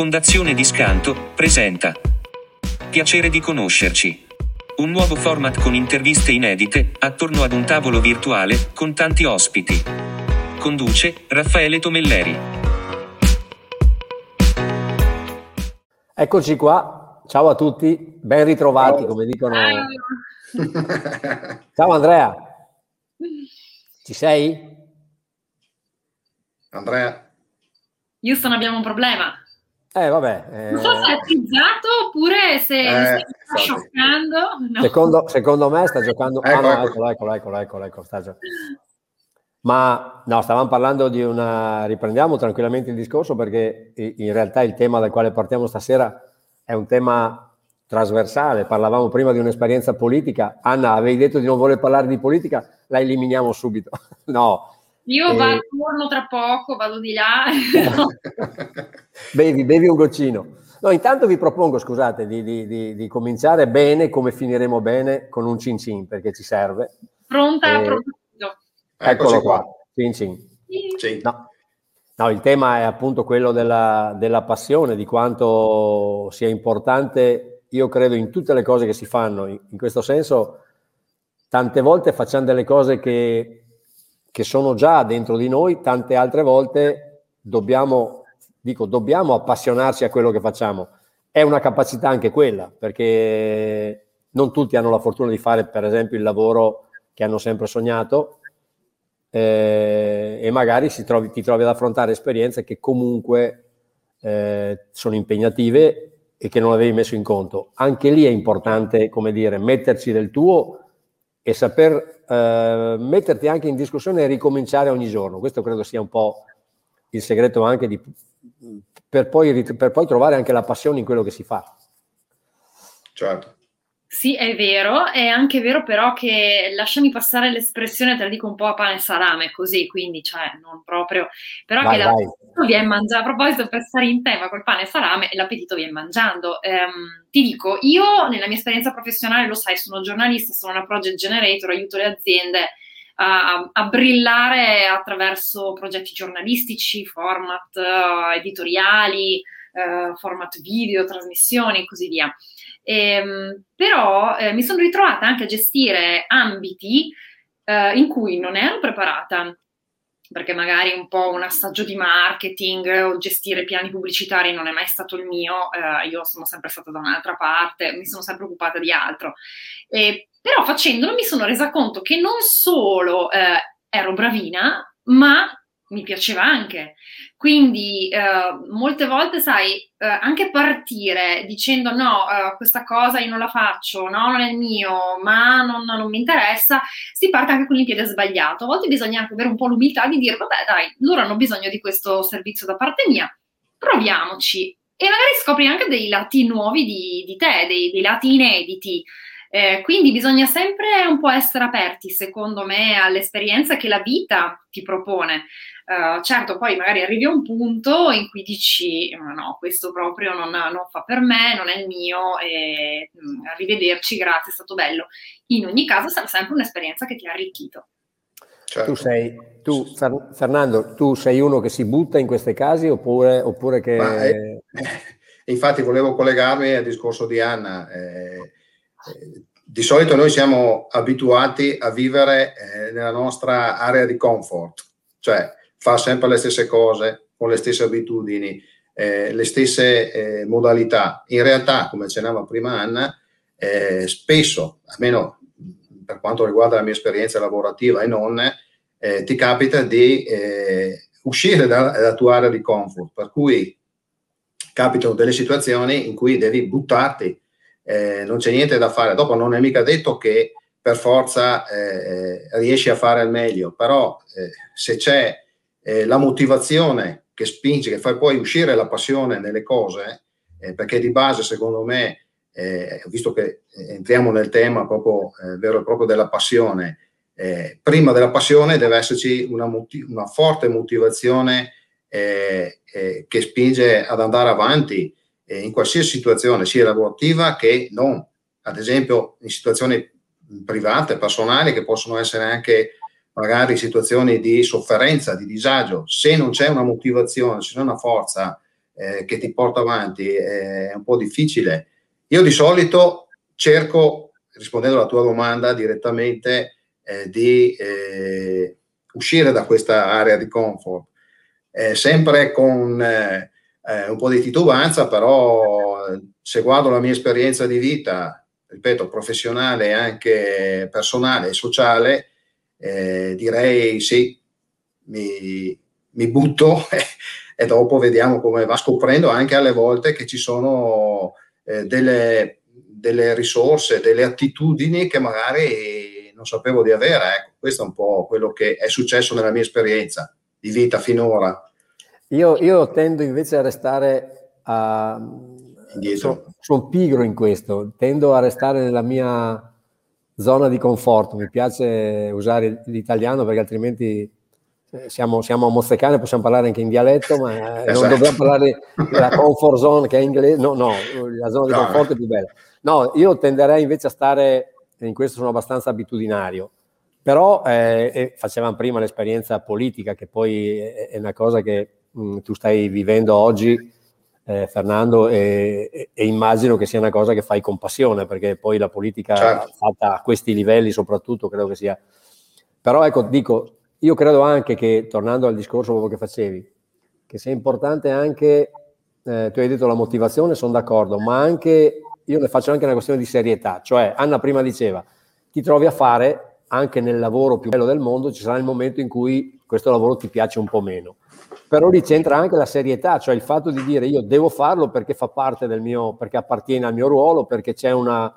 Fondazione di Scanto presenta. Piacere di conoscerci. Un nuovo format con interviste inedite, attorno ad un tavolo virtuale, con tanti ospiti. Conduce Raffaele Tomelleri. Eccoci qua, ciao a tutti, ben ritrovati come dicono. Ciao Andrea, ci sei? Andrea. Houston abbiamo un problema. Eh, vabbè. Eh... Non so se è attizzato oppure se Eh, sta scioccando. No. Secondo, secondo me sta giocando. Ecco, ah, no, ecco. eccolo, eccolo, eccolo, eccolo, ecco, sta gio- Ma no, stavamo parlando di una. Riprendiamo tranquillamente il discorso perché in realtà il tema dal quale partiamo stasera è un tema trasversale. Parlavamo prima di un'esperienza politica. Anna, avevi detto di non voler parlare di politica, la eliminiamo subito. no, Io Eh. vado, torno tra poco, vado di là. bevi, bevi un goccino. No, intanto vi propongo, scusate, di, di- di- di cominciare bene, come finiremo bene, con un cin cin, perché ci serve. Pronta, Eh. pronto. Eccolo qua, cin cin. Sì. No. No, il tema è appunto quello della, della passione, di quanto sia importante, io credo, in tutte le cose che si fanno. In, in questo senso, tante volte facciamo delle cose che, che sono già dentro di noi, tante altre volte dobbiamo, dico, dobbiamo appassionarci a quello che facciamo. È una capacità anche quella, perché non tutti hanno la fortuna di fare, per esempio, il lavoro che hanno sempre sognato eh, e magari trovi- ti trovi ad affrontare esperienze che comunque eh, sono impegnative e che non avevi messo in conto. Anche lì è importante, come dire, metterci del tuo e saper eh, metterti anche in discussione e ricominciare ogni giorno. Questo credo sia un po' il segreto anche di, per, poi, per poi trovare anche la passione in quello che si fa. Certo. Sì, è vero, è anche vero però che lasciami passare l'espressione, te la dico un po' a pane e salame, così, quindi, cioè, non proprio, però Vai, che l'appetito viene mangiato, a proposito per stare in tema col pane e salame, l'appetito viene mangiando. Ehm, ti dico, io nella mia esperienza professionale, lo sai, sono giornalista, sono una project generator, aiuto le aziende a, a brillare attraverso progetti giornalistici, format eh, editoriali, eh, format video, trasmissioni e così via. Ehm, però eh, mi sono ritrovata anche a gestire ambiti eh, in cui non ero preparata, perché magari un po' un assaggio di marketing o gestire piani pubblicitari non è mai stato il mio, eh, io sono sempre stata da un'altra parte, mi sono sempre occupata di altro. E, però facendolo mi sono resa conto che non solo eh, ero bravina, ma mi piaceva anche. Quindi eh, molte volte, sai, eh, anche partire dicendo no, eh, questa cosa io non la faccio, no, non è il mio, ma non, non mi interessa, si parte anche con il piede sbagliato. A volte bisogna anche avere un po' l'umiltà di dire, vabbè, dai, loro hanno bisogno di questo servizio da parte mia, proviamoci. E magari scopri anche dei lati nuovi di, di te, dei, dei lati inediti. Eh, quindi bisogna sempre un po' essere aperti, secondo me, all'esperienza che la vita ti propone. Eh, certo, poi magari arrivi a un punto in cui dici: "Ma no, questo proprio non, non fa per me, non è il mio, e mm, arrivederci, grazie, è stato bello. In ogni caso, sarà sempre un'esperienza che ti ha arricchito. certo. Tu sei, tu, Fer- Fernando, tu sei uno che si butta in questi casi oppure, oppure che... Ma, eh, Infatti volevo collegarmi al discorso di Anna. Eh, di solito noi siamo abituati a vivere eh, nella nostra area di comfort, cioè fa sempre le stesse cose, con le stesse abitudini, eh, le stesse eh, modalità. In realtà, come accennava prima Anna, eh, spesso, almeno per quanto riguarda la mia esperienza lavorativa e non, eh, ti capita di eh, uscire da- dalla tua area di comfort, per cui capitano delle situazioni in cui devi buttarti, eh, non c'è niente da fare. Dopo non è mica detto che per forza eh, riesci a fare al meglio, però eh, se c'è eh, la motivazione che spinge, che fa poi uscire la passione nelle cose, eh, perché di base secondo me, eh, visto che entriamo nel tema proprio vero e proprio della passione, prima della passione deve esserci una, moti- una forte motivazione che spinge ad andare avanti eh, in qualsiasi situazione, sia lavorativa che non. Ad esempio, in situazioni private, personali, che possono essere anche magari situazioni di sofferenza, di disagio. Se non c'è una motivazione, se non una forza eh, che ti porta avanti è un po' difficile. Io di solito cerco, rispondendo alla tua domanda direttamente, eh, di eh, uscire da questa area di comfort, sempre con eh, un po' di titubanza, però se guardo la mia esperienza di vita, ripeto, professionale anche personale e sociale, eh, direi sì, mi, mi butto e dopo vediamo come va scoprendo anche alle volte che ci sono eh, delle, delle, risorse, delle attitudini che magari non sapevo di avere. Ecco, questo è un po' quello che è successo nella mia esperienza di vita finora. Io, io tendo invece a restare a... Sono, sono pigro in questo, tendo a restare nella mia zona di conforto. Mi piace usare l'italiano perché altrimenti eh, siamo, siamo a Mozzecane, possiamo parlare anche in dialetto, ma eh, esatto. non dobbiamo parlare della comfort zone che è inglese. No, no, la zona di no. conforto è più bella. No, io tenderei invece a stare, in questo sono abbastanza abitudinario, però eh, facevamo prima l'esperienza politica, che poi è una cosa che mh, mm, tu stai vivendo oggi eh, Fernando, e, e, immagino che sia una cosa che fai con passione, perché poi la politica certo. fatta a questi livelli soprattutto credo che sia... Però ecco, dico, io credo anche che, tornando al discorso che facevi, che sia importante anche, eh, tu hai detto la motivazione, sono d'accordo, ma anche, io ne faccio anche una questione di serietà, cioè Anna prima diceva, ti trovi a fare anche nel lavoro più bello del mondo, ci sarà il momento in cui questo lavoro ti piace un po' meno. Però lì c'entra anche la serietà, cioè il fatto di dire io devo farlo perché fa parte del mio, perché appartiene al mio ruolo, perché c'è una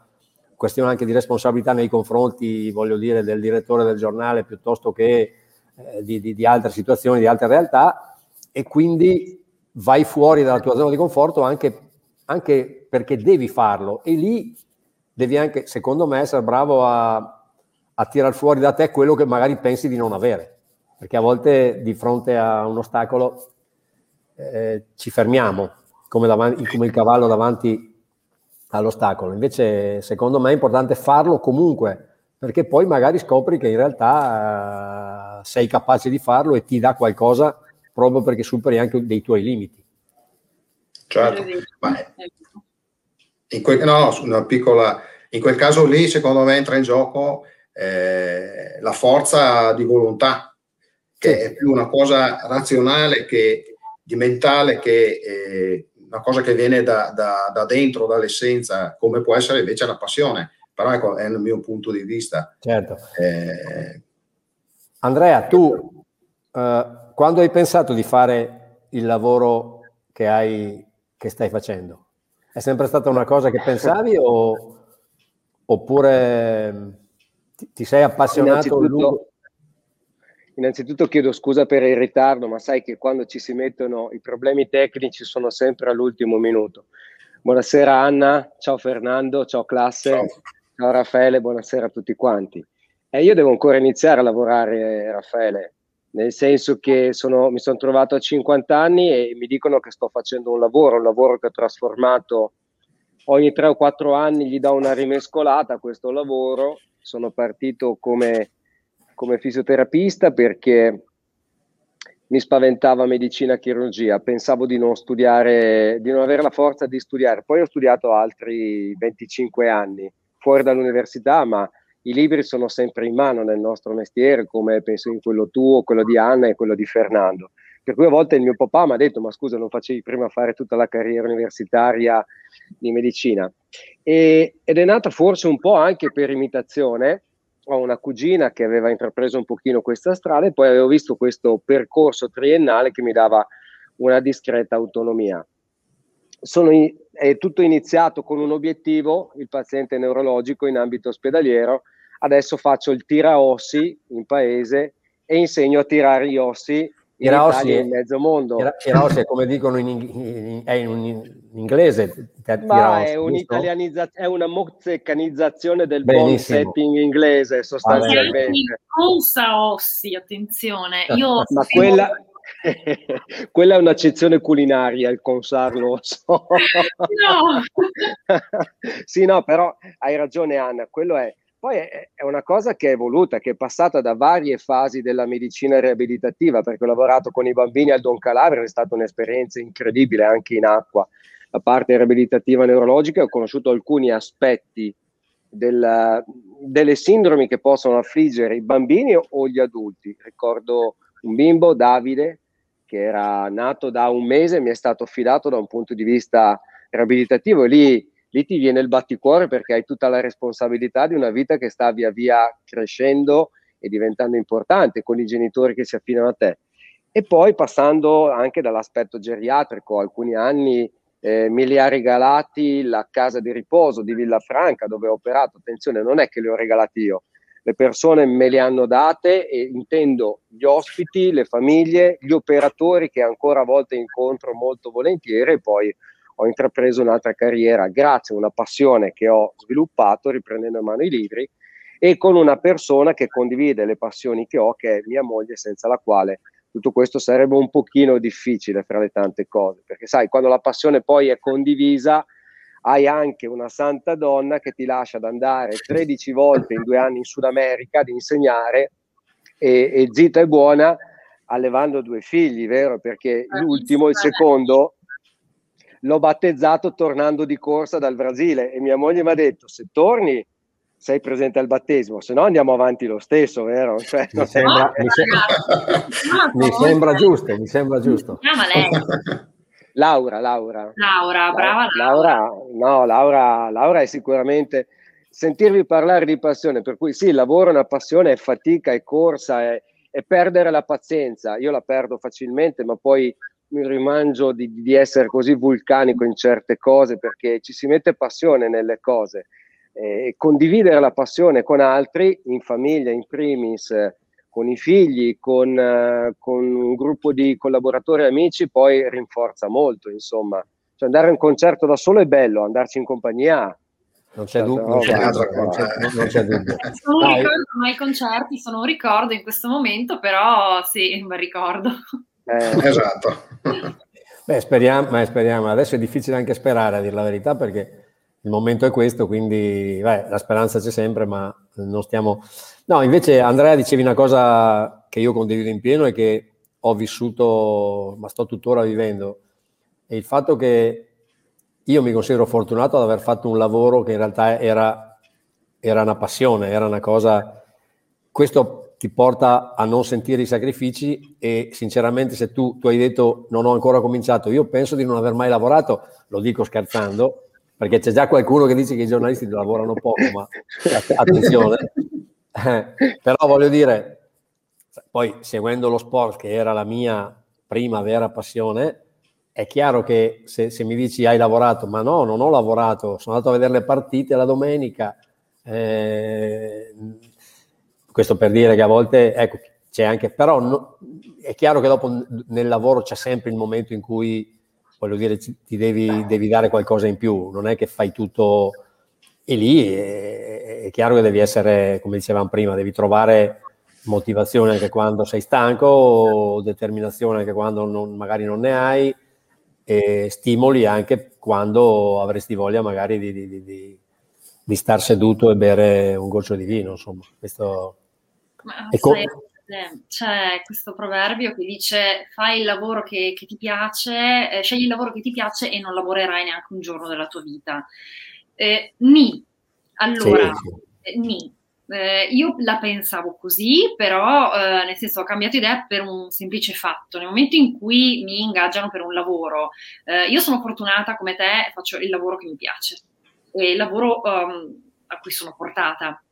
questione anche di responsabilità nei confronti, voglio dire, del direttore del giornale piuttosto che eh, di, di, di altre situazioni, di altre realtà, e quindi vai fuori dalla tua zona di conforto anche, anche perché devi farlo. E lì devi anche, secondo me, essere bravo a, a tirar fuori da te quello che magari pensi di non avere perché a volte di fronte a un ostacolo eh, ci fermiamo come, davanti, come, il cavallo davanti all'ostacolo. Invece, secondo me, è importante farlo comunque, perché poi magari scopri che in realtà eh, sei capace di farlo e ti dà qualcosa proprio perché superi anche dei tuoi limiti. Certo, ma in quel, no, una piccola, in quel caso lì, secondo me, entra in gioco eh, la forza di volontà che è più una cosa razionale che di mentale che eh, una cosa che viene da, da, da, dentro, dall'essenza, come può essere invece la passione. Però ecco, è il mio punto di vista. Certo. Eh, Andrea, tu eh, quando hai pensato di fare il lavoro che, hai, che stai facendo? È sempre stata una cosa che pensavi o, oppure ti, ti sei appassionato lungo? Innanzitutto chiedo scusa per il ritardo, ma sai che quando ci si mettono i problemi tecnici sono sempre all'ultimo minuto. Buonasera Anna, ciao Fernando, ciao classe, ciao, ciao Raffaele, buonasera a tutti quanti. Eh, io devo ancora iniziare a lavorare, Raffaele, nel senso che sono, mi sono trovato a 50 anni e mi dicono che sto facendo un lavoro, un lavoro che ho trasformato ogni 3 o 4 anni, gli do una rimescolata a questo lavoro. Sono partito come come fisioterapista perché mi spaventava medicina e chirurgia, pensavo di non studiare, di non avere la forza di studiare. Poi ho studiato altri 25 anni fuori dall'università, ma i libri sono sempre in mano nel nostro mestiere, come penso in quello tuo, quello di Anna e quello di Fernando. Per cui a volte il mio papà mi ha detto: Ma scusa, non facevi prima fare tutta la carriera universitaria di medicina? E, ed è nata forse un po' anche per imitazione, ho una cugina che aveva intrapreso un pochino questa strada e poi avevo visto questo percorso triennale che mi dava una discreta autonomia. Sono, è tutto iniziato con un obiettivo, il paziente neurologico in ambito ospedaliero. Adesso faccio il tiraossi in paese e insegno a tirare gli ossi in e in mezzo mondo. Iraossi è come dicono in, in, è in, inglese. Ma è, un'italianizzazione, è una mozzeccanizzazione del bone setting inglese sostanzialmente. Cosa ossi, attenzione. Io Ma quella... quella è un'accezione culinaria il consarlo no. sì no però hai ragione Anna quello è poi è, una cosa che è evoluta, che è passata da varie fasi della medicina riabilitativa, perché ho lavorato con i bambini al Don Calabria, è stata un'esperienza incredibile anche in acqua. La parte riabilitativa neurologica ho conosciuto alcuni aspetti del, delle sindromi che possono affliggere i bambini o gli adulti. Ricordo un bimbo, Davide, che era nato da un mese, mi è stato affidato da un punto di vista riabilitativo e lì lì ti viene il batticuore perché hai tutta la responsabilità di una vita che sta via via crescendo e diventando importante con i genitori che si affidano a te. E poi passando anche dall'aspetto geriatrico, alcuni anni eh, me li ha regalati la casa di riposo di Villafranca dove ho operato. Attenzione, non è che li ho regalati io, le persone me le hanno date e intendo gli ospiti, le famiglie, gli operatori che ancora a volte incontro molto volentieri e poi ho intrapreso un'altra carriera grazie a una passione che ho sviluppato riprendendo in mano i libri e con una persona che condivide le passioni che ho, che è mia moglie, senza la quale tutto questo sarebbe un pochino difficile fra le tante cose, perché sai, quando la passione poi è condivisa, hai anche una santa donna che ti lascia ad andare 13 volte in due anni in Sud America ad insegnare e, e zitta e buona allevando due figli, vero? Perché l'ultimo, il secondo, l'ho battezzato tornando di corsa dal Brasile e mia moglie mi ha detto se torni sei presente al battesimo, se no andiamo avanti lo stesso, vero? Cioè, mi, sembra, mi, sembra, mi, sembra, giusto, mi sembra giusto. Laura, Laura. Laura, brava Laura. Laura, no, Laura, Laura è sicuramente sentirvi parlare di passione, per cui sì, il lavoro è una passione, è fatica, è corsa, è, è perdere la pazienza. Io la perdo facilmente, ma poi mi rimangio di, di, essere così vulcanico in certe cose perché ci si mette passione nelle cose. Eh, condividere la passione con altri, in famiglia, in primis, con i figli, con, eh, con, un gruppo di collaboratori e amici, poi rinforza molto, insomma. Cioè andare a un concerto da solo è bello, andarci in compagnia non c'è, du- non, c'è, non, c'è, dubbio. Ricordo mai i concerti, sono un ricordo in questo momento, però sì, un bel ricordo. Eh, esatto. Beh, speriamo, speriamo, adesso è difficile anche sperare, a dire la verità, perché il momento è questo, quindi beh, la speranza c'è sempre, ma non stiamo... No, invece Andrea dicevi una cosa che io condivido in pieno e che ho vissuto, ma sto tuttora vivendo, è il fatto che io mi considero fortunato ad aver fatto un lavoro che in realtà era, era una passione, era una cosa... Questo ti porta a non sentire i sacrifici e sinceramente se tu, tu hai detto non ho ancora cominciato, io penso di non aver mai lavorato, lo dico scherzando, perché c'è già qualcuno che dice che i giornalisti lavorano poco, ma attenzione. Eh, però voglio dire, poi seguendo lo sport, che era la mia prima vera passione, è chiaro che se, se, mi dici hai lavorato, ma no, non ho lavorato, sono andato a vedere le partite la domenica, eh, questo per dire che a volte, ecco, c'è anche, però no, è chiaro che dopo nel lavoro c'è sempre il momento in cui, voglio dire, ti devi, devi dare qualcosa in più, non è che fai tutto e lì è, è chiaro che devi essere, come dicevamo prima, devi trovare motivazione anche quando sei stanco, determinazione anche quando non, magari non ne hai, e stimoli anche quando avresti voglia magari di, di, di, di star seduto e bere un goccio di vino, insomma. Questo ma ecco. c'è questo proverbio che dice fai il lavoro che, che ti piace, eh, scegli il lavoro che ti piace e non lavorerai neanche un giorno della tua vita. Eh, ni, allora, sì, sì. Eh, ni. Eh, io la pensavo così, però eh, nel senso ho cambiato idea per un semplice fatto. Nel momento in cui mi ingaggiano per un lavoro, eh, io sono fortunata come te, faccio il lavoro che mi piace, e il lavoro um, a cui sono portata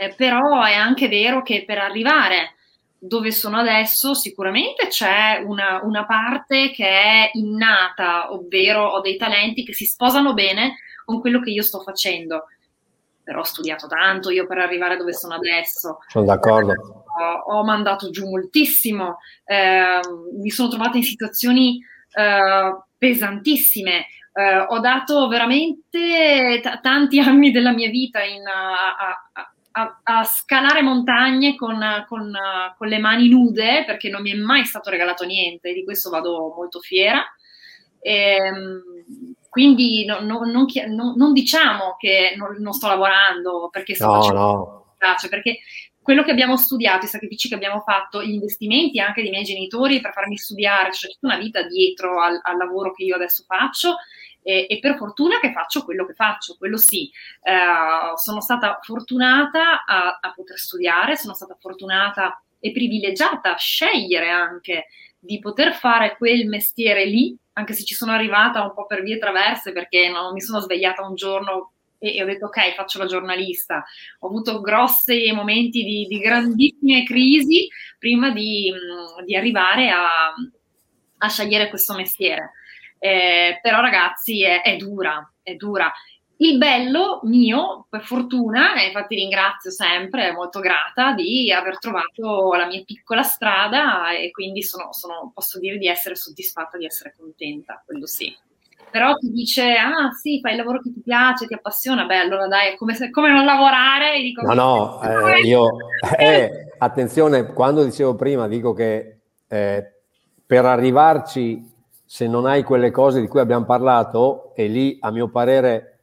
eh, però è anche vero che per arrivare dove sono adesso sicuramente c'è una, una, parte che è innata, ovvero ho dei talenti che si sposano bene con quello che io sto facendo. Però ho studiato tanto io per arrivare dove sono adesso. Sono d'accordo. Ho, ho mandato giù moltissimo, eh, mi sono trovata in situazioni eh, pesantissime. Eh, ho dato veramente t- tanti anni della mia vita in, a, a, a, a scalare montagne con, con, con, le mani nude perché non mi è mai stato regalato niente, di questo vado molto fiera. Ehm, quindi no, no, non, non, diciamo che non, sto lavorando perché sto no, facendo no. piace, perché quello che abbiamo studiato, i sacrifici che abbiamo fatto, gli investimenti anche dei miei genitori per farmi studiare, c'è tutta una vita dietro al, al lavoro che io adesso faccio e, e, per fortuna che faccio quello che faccio, quello sì. Eh, sono stata fortunata a, a, poter studiare, sono stata fortunata e privilegiata a scegliere anche di poter fare quel mestiere lì, anche se ci sono arrivata un po' per vie traverse perché non mi sono svegliata un giorno e, e ho detto ok, faccio la giornalista. Ho avuto grossi momenti di, di grandissime crisi prima di, di arrivare a, a scegliere questo mestiere. Eh, però ragazzi è, è, dura, è dura. Il bello mio, per fortuna, e infatti ringrazio sempre, molto grata di aver trovato la mia piccola strada e quindi sono, sono, posso dire di essere soddisfatta, di essere contenta, quello sì. Però ti dice, ah sì, fai il lavoro che ti piace, ti appassiona, beh allora dai, è come, se, come non lavorare? Dico, no, no, eh, io, eh, attenzione, quando dicevo prima, dico che eh, per arrivarci se non hai quelle cose di cui abbiamo parlato, e lì a mio parere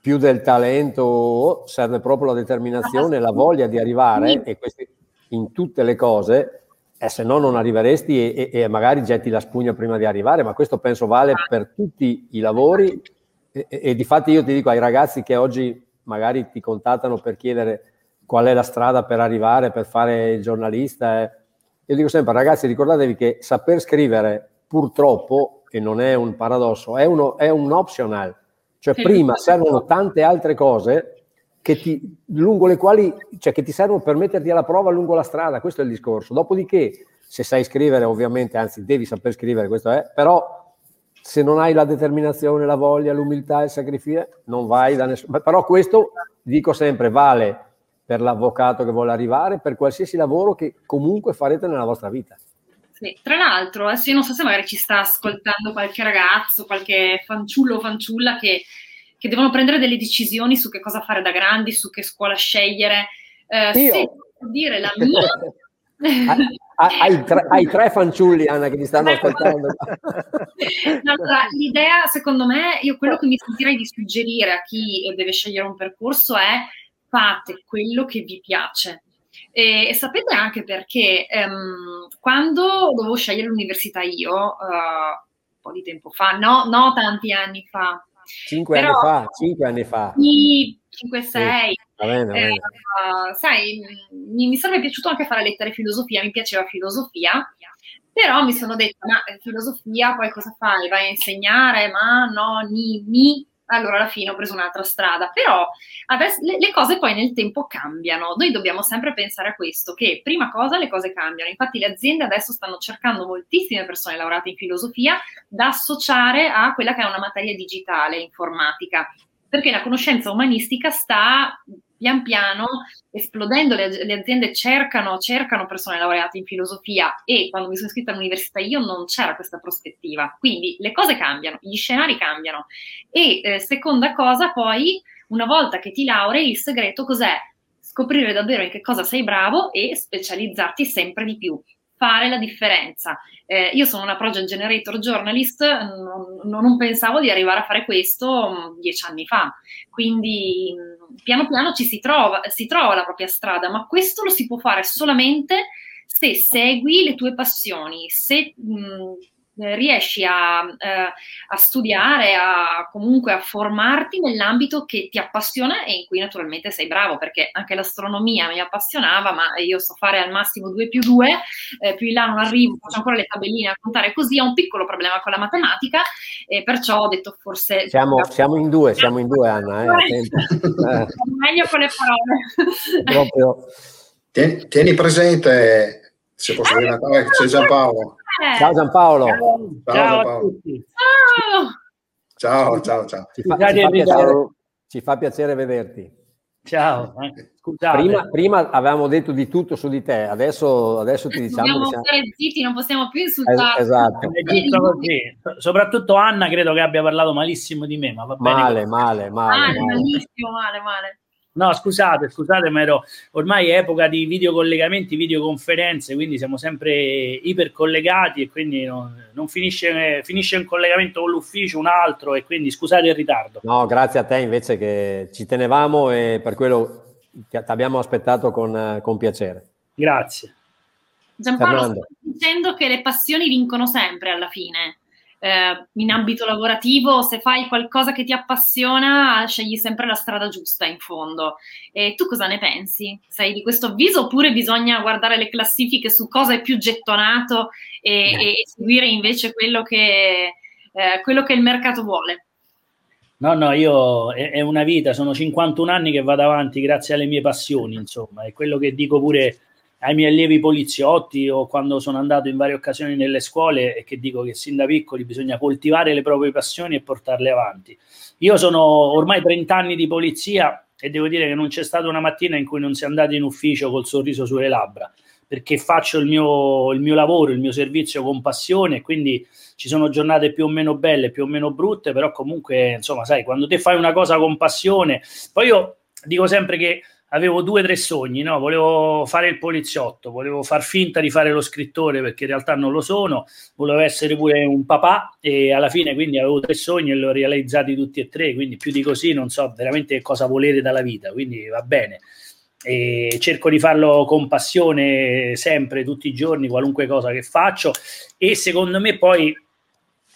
più del talento serve proprio la determinazione, la voglia di arrivare, e questi, in tutte le cose, eh, se no non arriveresti e, e, e, magari getti la spugna prima di arrivare, ma questo penso vale per tutti i lavori e, e di fatti io ti dico ai ragazzi che oggi magari ti contattano per chiedere qual è la strada per arrivare, per fare il giornalista, eh. io dico sempre ragazzi ricordatevi che saper scrivere purtroppo, e non è un paradosso, è, uno, è un optional. Cioè prima servono tante altre cose che ti, lungo le quali, cioè che ti servono per metterti alla prova lungo la strada, questo è il discorso. Dopodiché, se sai scrivere, ovviamente, anzi devi saper scrivere, questo è, però se non hai la determinazione, la voglia, l'umiltà, il sacrificio, non vai da nessuno. Però questo, dico sempre, vale per l'avvocato che vuole arrivare, per qualsiasi lavoro che comunque farete nella vostra vita. Sì. Tra l'altro, adesso io non so se magari ci sta ascoltando qualche ragazzo, qualche fanciullo o fanciulla che, che devono prendere delle decisioni su che cosa fare da grandi, su che scuola scegliere. Eh, se dire la mia... hai, tre, hai, tre, fanciulli, Anna, che ti stanno ascoltando. allora, l'idea, secondo me, io quello che mi sentirei di suggerire a chi deve scegliere un percorso è fate quello che vi piace. E, e sapete anche perché um, quando dovevo scegliere l'università io, uh, un po' di tempo fa, no, no tanti anni fa. Cinque però, anni fa, cinque anni fa. Sì, 5-6. Sì, eh, uh, sai, mi, mi, sarebbe piaciuto anche fare lettere e filosofia, mi piaceva filosofia, però mi sono detta, ma eh, filosofia poi cosa fai? Vai a insegnare? Ma no, ni, mi, allora alla fine ho preso un'altra strada. Però adesso, le, le, cose poi nel tempo cambiano. Noi dobbiamo sempre pensare a questo, che prima cosa le cose cambiano. Infatti le aziende adesso stanno cercando moltissime persone laureate in filosofia da associare a quella che è una materia digitale, informatica, perché la conoscenza umanistica sta pian piano esplodendo, le, le aziende cercano, cercano, persone laureate in filosofia e quando mi sono iscritta all'università io non c'era questa prospettiva. Quindi le cose cambiano, gli scenari cambiano. E eh, seconda cosa, poi, una volta che ti laurei, il segreto cos'è? Scoprire davvero in che cosa sei bravo e specializzarti sempre di più fare la differenza. Eh, io sono una project generator journalist, non, non, pensavo di arrivare a fare questo mm, dieci anni fa, quindi mm, piano piano ci si trova, si trova la propria strada, ma questo lo si può fare solamente se segui le tue passioni, se mh, mm, riesci a, eh, a, studiare, a comunque a formarti nell'ambito che ti appassiona e in cui naturalmente sei bravo, perché anche l'astronomia mi appassionava, ma io so fare al massimo 2 più 2, eh, più in là non arrivo, faccio ancora le tabelline a contare così, ho un piccolo problema con la matematica e perciò ho detto forse... Siamo, siamo in due, siamo in due Anna, eh, eh. meglio con le parole. Proprio. Tieni, tieni presente, se posso dire una cosa, c'è Giampaolo. Ciao Giampaolo. Ciao, ciao, ciao a tutti. Ciao, ciao, ciao. Ci fa, ci fa, piacere, ci fa piacere vederti. Ciao, scusate. Prima, prima, avevamo detto di tutto su di te, adesso, adesso ti diciamo. Dobbiamo siamo... stare zitti, non possiamo più insultare. Es- esatto. È Soprattutto Anna credo che abbia parlato malissimo di me, ma va bene. Male, male, male, male. Malissimo, male, male. No, scusate, scusate, ma ero ormai è epoca di videocollegamenti, videoconferenze, quindi siamo sempre ipercollegati e quindi non, non finisce, finisce, un collegamento con l'ufficio, un altro e quindi scusate il ritardo. No, grazie a te invece che ci tenevamo e per quello ti abbiamo aspettato con, con piacere. Grazie. Giampaolo, dicendo che le passioni vincono sempre alla fine eh, in ambito lavorativo, se fai qualcosa che ti appassiona, scegli sempre la strada giusta in fondo. E tu cosa ne pensi? Sei di questo avviso oppure bisogna guardare le classifiche su cosa è più gettonato e, e seguire invece quello che, eh, quello che il mercato vuole? No, no, io è, è, una vita, sono 51 anni che vado avanti grazie alle mie passioni, insomma, è quello che dico pure ai miei allievi poliziotti o quando sono andato in varie occasioni nelle scuole e che dico che sin da piccoli bisogna coltivare le proprie passioni e portarle avanti. Io sono ormai 30 anni di polizia e devo dire che non c'è stata una mattina in cui non si è andato in ufficio col sorriso sulle labbra perché faccio il mio, il mio lavoro, il mio servizio con passione quindi ci sono giornate più o meno belle, più o meno brutte, però comunque, insomma, sai, quando te fai una cosa con passione, poi io dico sempre che avevo due o tre sogni, no? volevo fare il poliziotto, volevo far finta di fare lo scrittore perché in realtà non lo sono, volevo essere pure un papà e alla fine quindi avevo tre sogni e li ho realizzati tutti e tre, quindi più di così non so veramente cosa volere dalla vita, quindi va bene. E cerco di farlo con passione sempre, tutti i giorni, qualunque cosa che faccio e secondo me poi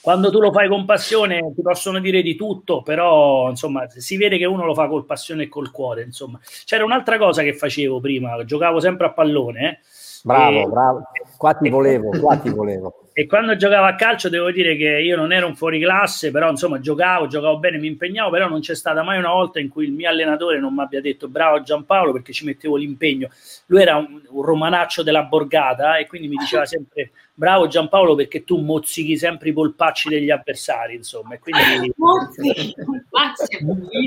quando tu lo fai con passione ti possono dire di tutto, però insomma si vede che uno lo fa con passione e col cuore. Insomma. C'era un'altra cosa che facevo prima, giocavo sempre a pallone. Eh? Bravo, e, bravo. Qua ti volevo, qua ti volevo. E quando giocavo a calcio devo dire che io non ero un fuoriclasse, però insomma giocavo, giocavo bene, mi impegnavo, però non c'è stata mai una volta in cui il mio allenatore non mi abbia detto bravo Giampaolo perché ci mettevo l'impegno. Lui era un, un romanaccio della borgata e quindi mi diceva sempre bravo Giampaolo perché tu mozzichi sempre i polpacci degli avversari, insomma. E quindi,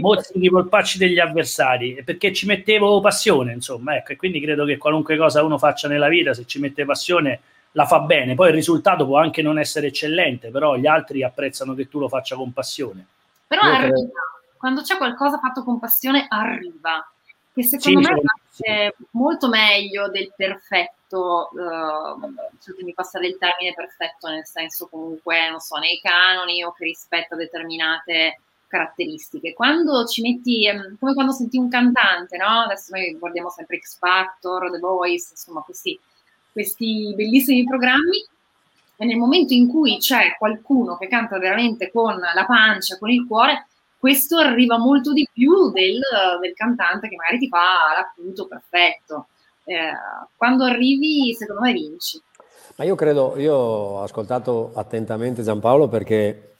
mozzichi i polpacci degli avversari perché ci mettevo passione, insomma, ecco, e quindi credo che qualunque cosa uno faccia nella vita, se ci mette passione la fa bene. Poi il risultato può anche non essere eccellente, però gli altri apprezzano che tu lo faccia con passione. Però Io arriva, credo... quando c'è qualcosa fatto con passione, arriva. Che secondo sì, me sì. è molto meglio del perfetto, uh, se mi passa del termine perfetto, nel senso comunque, non so, nei canoni o che rispetta determinate caratteristiche. Quando ci metti, um, come quando senti un cantante, no? Adesso noi guardiamo sempre X Factor, The Voice, insomma, questi questi bellissimi programmi e nel momento in cui c'è qualcuno che canta veramente con la pancia, con il cuore, questo arriva molto di più del, del cantante che magari ti fa l'acuto perfetto. Eh, quando arrivi, secondo me, vinci. Ma io credo, io ho ascoltato attentamente Giampaolo perché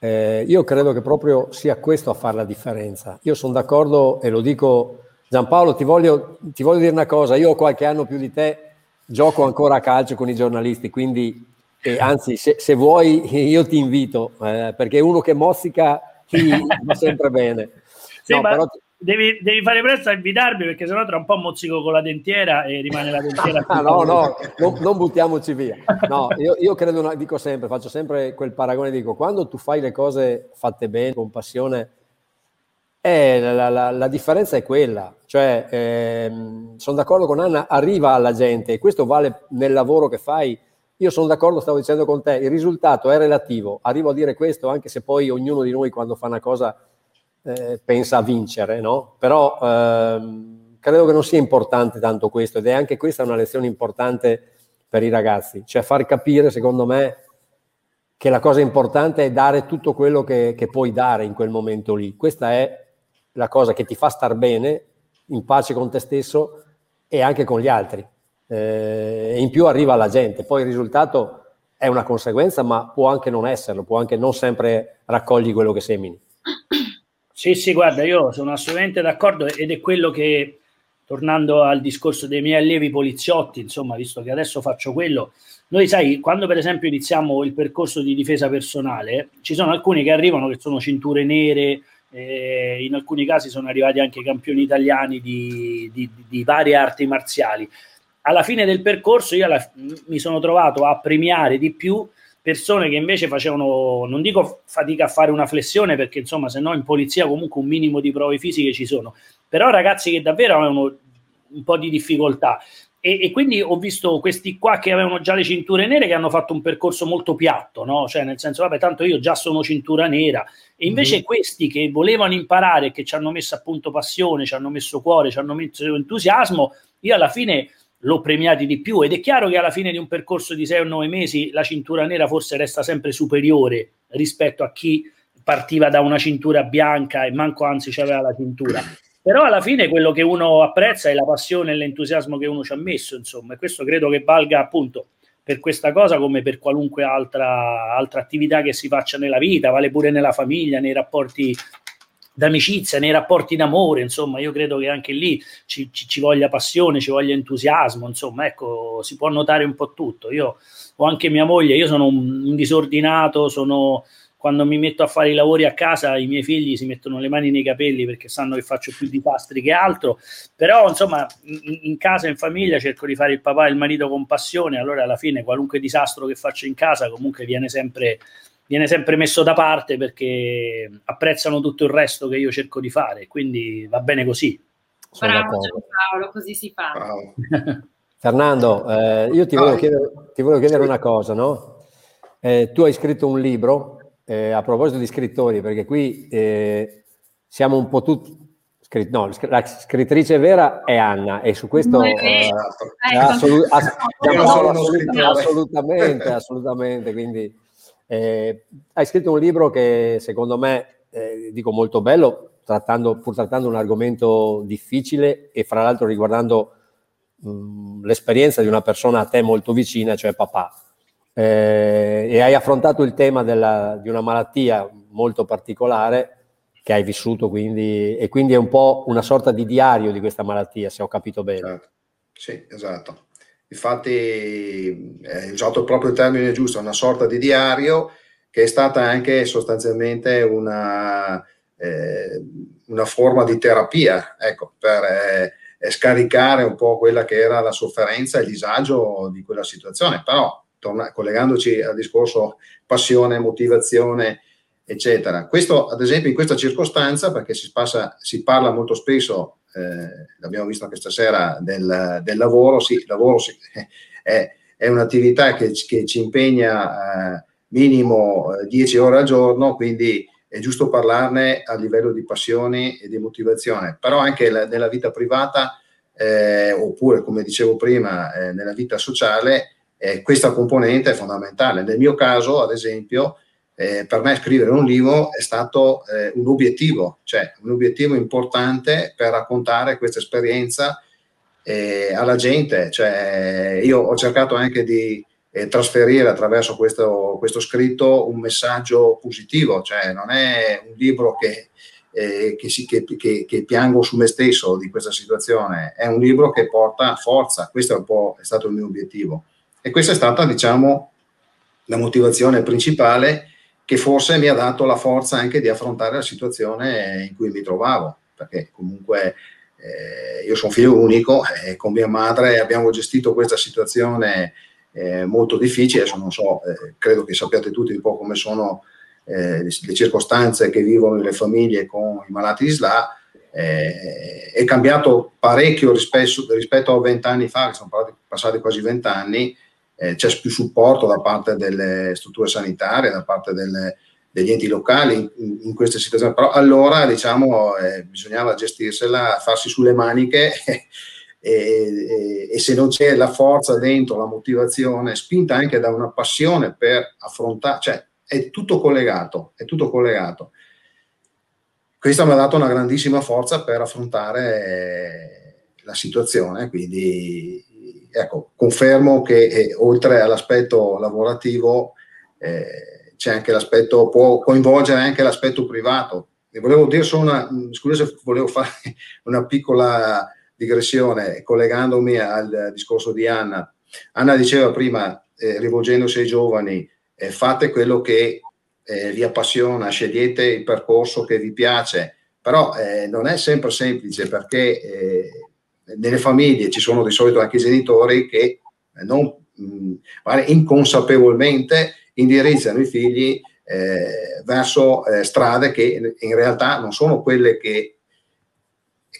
eh, io credo che proprio sia questo a fare la differenza. Io sono d'accordo e lo dico, Giampaolo, ti voglio, ti voglio dire una cosa, io ho qualche anno più di te gioco ancora a calcio con i giornalisti, quindi eh, anzi se, se, vuoi io ti invito, eh, perché uno che mozzica va sempre bene. Sì, no, però... devi, devi, fare presto a invitarmi perché sennò tra un po' mozzico con la dentiera e rimane la dentiera. ah, no, no, non, non, buttiamoci via. No, io, io credo, dico sempre, faccio sempre quel paragone, dico, quando tu fai le cose fatte bene, con passione, eh, la, la, la, differenza è quella, cioè ehm, sono d'accordo con Anna, arriva alla gente e questo vale nel lavoro che fai. Io sono d'accordo, stavo dicendo con te, il risultato è relativo, arrivo a dire questo anche se poi ognuno di noi quando fa una cosa eh, pensa a vincere, no? Però ehm, credo che non sia importante tanto questo ed è anche questa una lezione importante per i ragazzi, cioè far capire secondo me che la cosa importante è dare tutto quello che, che puoi dare in quel momento lì. Questa è la cosa che ti fa star bene, in pace con te stesso e anche con gli altri. Eh, in più arriva alla gente. Poi il risultato è una conseguenza, ma può anche non esserlo, può anche non sempre raccogli quello che semini. Sì, sì, guarda, io sono assolutamente d'accordo ed è quello che, tornando al discorso dei miei allievi poliziotti, insomma, visto che adesso faccio quello, noi sai, quando per esempio iniziamo il percorso di difesa personale, ci sono alcuni che arrivano che sono cinture nere, eh, in alcuni casi sono arrivati anche campioni italiani di, di, di varie arti marziali. Alla fine del percorso io alla, mi sono trovato a premiare di più persone che invece facevano, non dico fatica a fare una flessione perché insomma se no in polizia comunque un minimo di prove fisiche ci sono, però ragazzi che davvero avevano un po' di difficoltà. E, e, quindi ho visto questi qua che avevano già le cinture nere che hanno fatto un percorso molto piatto, no? Cioè, nel senso, vabbè, tanto io già sono cintura nera. E invece mm-hmm. questi che volevano imparare, che ci hanno messo appunto passione, ci hanno messo cuore, ci hanno messo entusiasmo, io alla fine l'ho premiati di più ed è chiaro che alla fine di un percorso di 6 o 9 mesi la cintura nera forse resta sempre superiore rispetto a chi partiva da una cintura bianca e manco anzi c'aveva la cintura però alla fine quello che uno apprezza è la passione e l'entusiasmo che uno ci ha messo insomma e questo credo che valga appunto per questa cosa come per qualunque altra, altra attività che si faccia nella vita vale pure nella famiglia nei rapporti d'amicizia, nei rapporti d'amore, insomma, io credo che anche lì ci, ci, ci, voglia passione, ci voglia entusiasmo, insomma, ecco, si può notare un po' tutto. Io ho anche mia moglie, io sono un, un disordinato, sono quando mi metto a fare i lavori a casa i miei figli si mettono le mani nei capelli perché sanno che faccio più disastri che altro, però insomma in, in, casa, in famiglia cerco di fare il papà e il marito con passione, allora alla fine qualunque disastro che faccio in casa comunque viene sempre viene sempre messo da parte perché apprezzano tutto il resto che io cerco di fare, quindi va bene così. Bravo Paolo, così si fa. Fernando, eh, io ti volevo, chiedere, ti volevo, chiedere, una cosa, no? Eh, tu hai scritto un libro, eh, a proposito di scrittori, perché qui eh, siamo un po' tutti... Scri- no, la scrittrice vera è Anna e su questo eh, eh, assolu- ass- assolut- assolutamente, assolutamente, quindi eh, hai scritto un libro che secondo me, eh, dico molto bello, trattando, pur trattando un argomento difficile e fra l'altro riguardando mh, mm, l'esperienza di una persona a te molto vicina, cioè papà. Eh, e hai affrontato il tema della, di una malattia molto particolare che hai vissuto, quindi, e quindi è un po' una sorta di diario di questa malattia, se ho capito bene. Certo. Sì, esatto. Infatti hai usato proprio il termine giusto, una sorta di diario che è stata anche sostanzialmente una, eh, una forma di terapia, ecco, per eh, scaricare un po' quella che era la sofferenza e il disagio di quella situazione. Però, torna, collegandoci al discorso passione, motivazione, eccetera. Questo, ad esempio, in questa circostanza, perché si, passa, si parla molto spesso eh, l'abbiamo visto anche stasera, del, del lavoro, sì, il lavoro sì, è, è, un'attività che, che, ci impegna eh, minimo 10 eh, ore al giorno, quindi è giusto parlarne a livello di passioni e di motivazione, però anche la, nella vita privata, eh, oppure come dicevo prima, eh, nella vita sociale, eh, questa componente è fondamentale. Nel mio caso, ad esempio, eh, per me scrivere un libro è stato eh, un obiettivo, cioè un obiettivo importante per raccontare questa esperienza eh, alla gente. Cioè, io ho cercato anche di eh, trasferire attraverso questo, questo, scritto un messaggio positivo, cioè non è un libro che, eh, che, si, che, che, piango su me stesso di questa situazione, è un libro che porta forza, questo è è stato il mio obiettivo. E questa è stata, diciamo, la motivazione principale che forse mi ha dato la forza anche di affrontare la situazione in cui mi trovavo, perché comunque eh, io sono figlio unico e con mia madre abbiamo gestito questa situazione eh, molto difficile, adesso non so, eh, credo che sappiate tutti un po' come sono eh, le, le, circostanze che vivono le famiglie con i malati di SLA, eh, è cambiato parecchio rispetto, rispetto a vent'anni fa, che sono passati quasi vent'anni, eh, c'è più supporto da parte delle strutture sanitarie, da parte delle, degli enti locali in, in, queste situazioni, però allora diciamo eh, bisognava gestirsela, farsi sulle maniche e, e, e, se non c'è la forza dentro, la motivazione, spinta anche da una passione per affrontare, cioè è tutto collegato, è tutto collegato. Questo mi ha dato una grandissima forza per affrontare la situazione, quindi ecco, confermo che eh, oltre all'aspetto lavorativo eh, c'è anche l'aspetto, può coinvolgere anche l'aspetto privato. E volevo dire solo una, scusa se volevo fare una piccola digressione collegandomi al discorso di Anna. Anna diceva prima, eh, rivolgendosi ai giovani, eh, fate quello che eh, vi appassiona, scegliete il percorso che vi piace, però eh, non è sempre semplice perché nelle famiglie ci sono di solito anche genitori che non, mh, inconsapevolmente indirizzano i figli eh, verso eh, strade che in realtà non sono quelle che,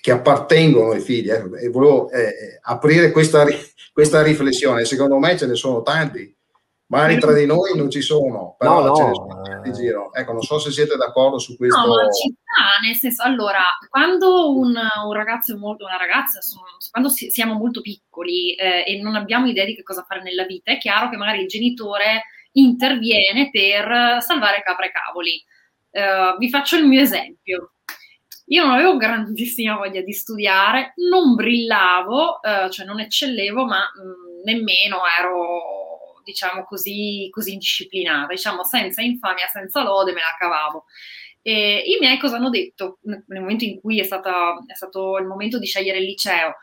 che appartengono ai figli. Eh. E volevo eh, aprire questa, questa riflessione, secondo me ce ne sono tanti Magari tra di noi non ci sono, però no, no. ce ne sono in giro. Ecco, non so se siete d'accordo su questo. No, ma ci sta, nel senso, allora, quando un, un ragazzo è molto, una ragazza, sono, quando si, siamo molto piccoli eh, e non abbiamo idea di che cosa fare nella vita, è chiaro che magari il genitore interviene per salvare capre e cavoli. Uh, vi faccio il mio esempio. Io non avevo grandissima voglia di studiare, non brillavo, uh, cioè non eccellevo, ma mh, mm, nemmeno ero diciamo così, così indisciplinata, diciamo senza infamia, senza lode me la cavavo. E I miei cosa hanno detto nel momento in cui è, stata, è stato il momento di scegliere il liceo?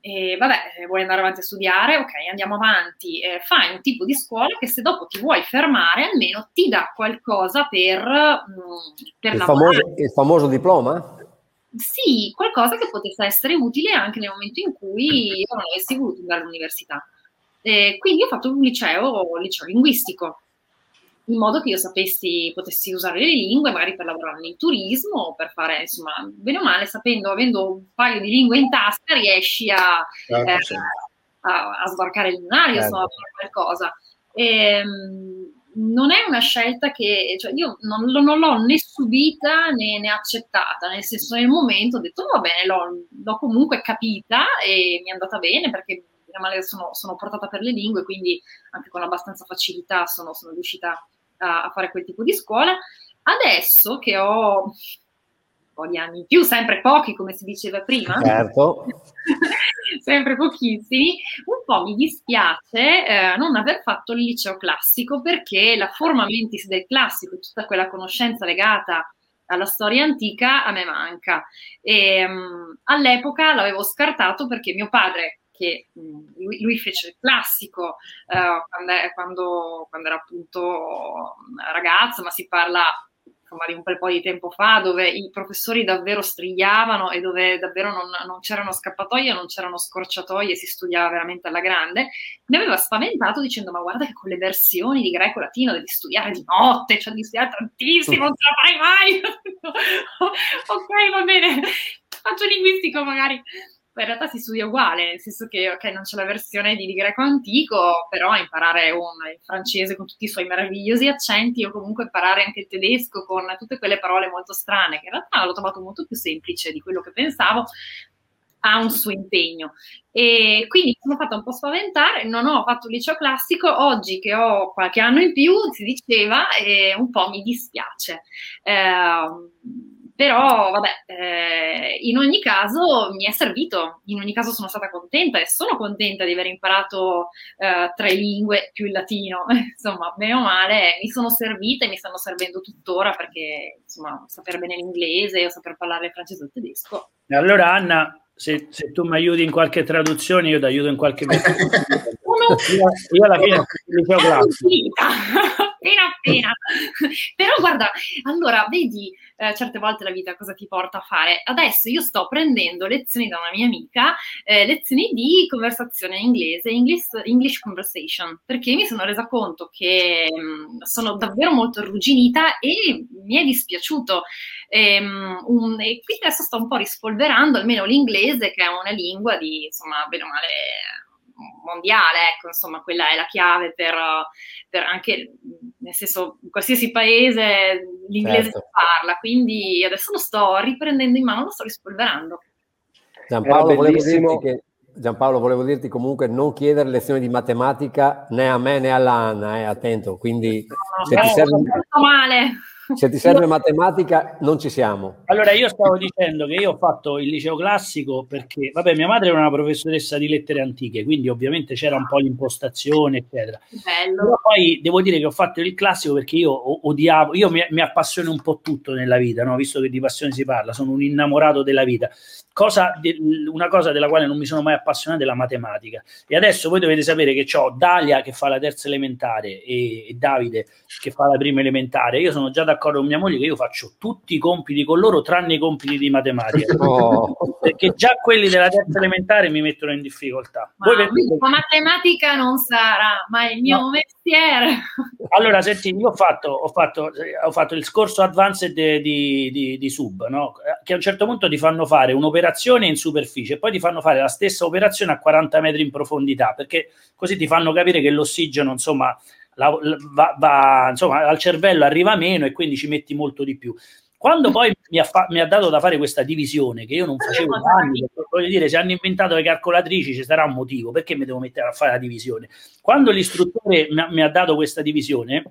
E vabbè, vuoi andare avanti a studiare? Ok, andiamo avanti. Eh, fai un tipo di scuola che se dopo ti vuoi fermare, almeno ti dà qualcosa per, mh, mm, per il, famoso, il famoso diploma? Sì, qualcosa che potesse essere utile anche nel momento in cui io non avessi voluto andare all'università. Eh, quindi ho fatto un liceo, un liceo linguistico, in modo che io sapessi, potessi usare le lingue, magari per lavorare nel turismo, per fare, insomma, bene o male, sapendo, avendo un paio di lingue in tasca, riesci a, certo, eh, sì. a, a sbarcare il lunario, certo. insomma, a fare qualcosa. E, ehm, non è una scelta che, cioè io non, non l'ho né subita né, né, accettata, nel senso nel momento ho detto va bene, l'ho, l'ho comunque capita e mi è andata bene perché male sono, sono, portata per le lingue, quindi anche con abbastanza facilità sono, sono riuscita a, a, fare quel tipo di scuola. Adesso che ho un po' di anni in più, sempre pochi come si diceva prima, certo. sempre pochissimi, un po' mi dispiace eh, non aver fatto il liceo classico perché la forma mentis del classico tutta quella conoscenza legata alla storia antica a me manca. E, um, all'epoca l'avevo scartato perché mio padre che lui, lui, fece il classico eh, quando, quando, quando, era appunto ragazzo, ma si parla insomma, di un bel po' di tempo fa, dove i professori davvero strigliavano e dove davvero non, non c'erano scappatoie, non c'erano scorciatoie, si studiava veramente alla grande, mi aveva spaventato dicendo ma guarda che con le versioni di greco-latino devi studiare di notte, cioè devi studiare tantissimo, non ce la fai mai. ok, va bene, faccio linguistico magari in realtà si studia uguale, nel senso che ok, non c'è la versione di, greco antico, però imparare un, il francese con tutti i suoi meravigliosi accenti o comunque imparare anche il tedesco con tutte quelle parole molto strane, che in realtà l'ho trovato molto più semplice di quello che pensavo, ha un suo impegno. E quindi mi sono fatta un po' spaventare, non ho fatto liceo classico, oggi che ho qualche anno in più, si diceva, e un po' mi dispiace. Eh, però, vabbè, eh, in ogni caso mi è servito, in ogni caso sono stata contenta e sono contenta di aver imparato eh, tre lingue più il latino. insomma, bene o male, mi sono servite e mi stanno servendo tuttora perché, insomma, sapere bene l'inglese o saper parlare il francese o il tedesco. E allora, Anna, se, se, tu mi aiuti in qualche traduzione, io ti aiuto in qualche io, io alla fine liceo classico. Appena appena. Però guarda, allora vedi eh, certe volte la vita cosa ti porta a fare. Adesso io sto prendendo lezioni da una mia amica, eh, lezioni di conversazione in inglese, English, English conversation, perché mi sono resa conto che mh, mm, sono davvero molto arrugginita e mi è dispiaciuto. E, um, un, e quindi adesso sto un po' rispolverando almeno l'inglese, che è una lingua di, insomma, bene o male mondiale, ecco, insomma, quella è la chiave per, per anche, nel senso, in qualsiasi paese l'inglese certo. si parla, quindi adesso lo sto riprendendo in mano, lo sto rispolverando. Giampaolo volevo, dirti che, Giampaolo, volevo dirti comunque non chiedere lezioni di matematica né a me né alla Anna, eh, attento, quindi no, se no, ti serve... male. Se ti serve matematica, non ci siamo. Allora, io stavo dicendo che io ho fatto il liceo classico perché, vabbè, mia madre era una professoressa di lettere antiche, quindi ovviamente c'era un po' l'impostazione, eccetera. Bello. Però poi devo dire che ho fatto il classico perché io odiavo, io mi, mi appassiono un po' tutto nella vita, no? visto che di passione si parla, sono un innamorato della vita. Cosa, una cosa della quale non mi sono mai appassionato è la matematica. E adesso voi dovete sapere che ho Dalia che fa la terza elementare e, e Davide che fa la prima elementare. Io sono già d'accordo con mia moglie che io faccio tutti i compiti con loro tranne i compiti di matematica. Oh. Perché già quelli della terza elementare mi mettono in difficoltà. Ma, voi per... matematica non sarà, ma è il mio no. mestiere. allora, senti, io ho fatto, ho fatto, ho fatto il corso advanced di, di, di, sub, no? Che a un certo punto ti fanno fare un'operazione in superficie e poi ti fanno fare la stessa operazione a 40 metri in profondità, perché così ti fanno capire che l'ossigeno, insomma, la, va, va, insomma, al cervello arriva meno e quindi ci metti molto di più. Quando poi mi ha, fa- mi ha, dato da fare questa divisione che io non facevo da anni, voglio dire, se hanno inventato le calcolatrici ci sarà un motivo, perché mi devo mettere a fare la divisione? Quando l'istruttore mi ha, mi ha dato questa divisione,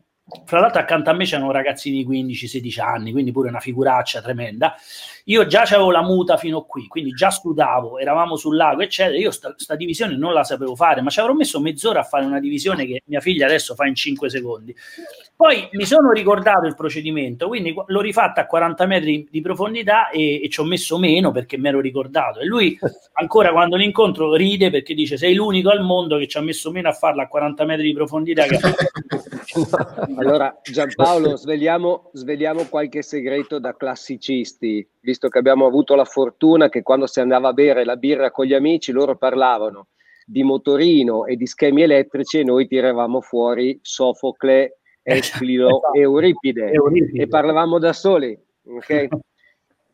fra l'altro accanto a me c'erano ragazzini di 15-16 anni, quindi pure una figuraccia tremenda. Io già avevo la muta fino a qui, quindi già scudavo, eravamo sul lago, eccetera. Io sta, sta divisione non la sapevo fare, ma ci avrò messo mezz'ora a fare una divisione che mia figlia adesso fa in 5 secondi. Poi mi sono ricordato il procedimento, quindi l'ho rifatta a 40 metri di profondità e, e ci ho messo meno perché mi ero ricordato. E lui ancora quando l'incontro ride perché dice sei l'unico al mondo che ci ha messo meno a farla a 40 metri di profondità. Che... allora Giampaolo, sveliamo, sveliamo qualche segreto da classicisti, visto che abbiamo avuto la fortuna che quando si andava a bere la birra con gli amici loro parlavano di motorino e di schemi elettrici e noi tiravamo fuori Sofocle Esclio esatto. Euripide, Euripide e parlavamo da soli. Okay?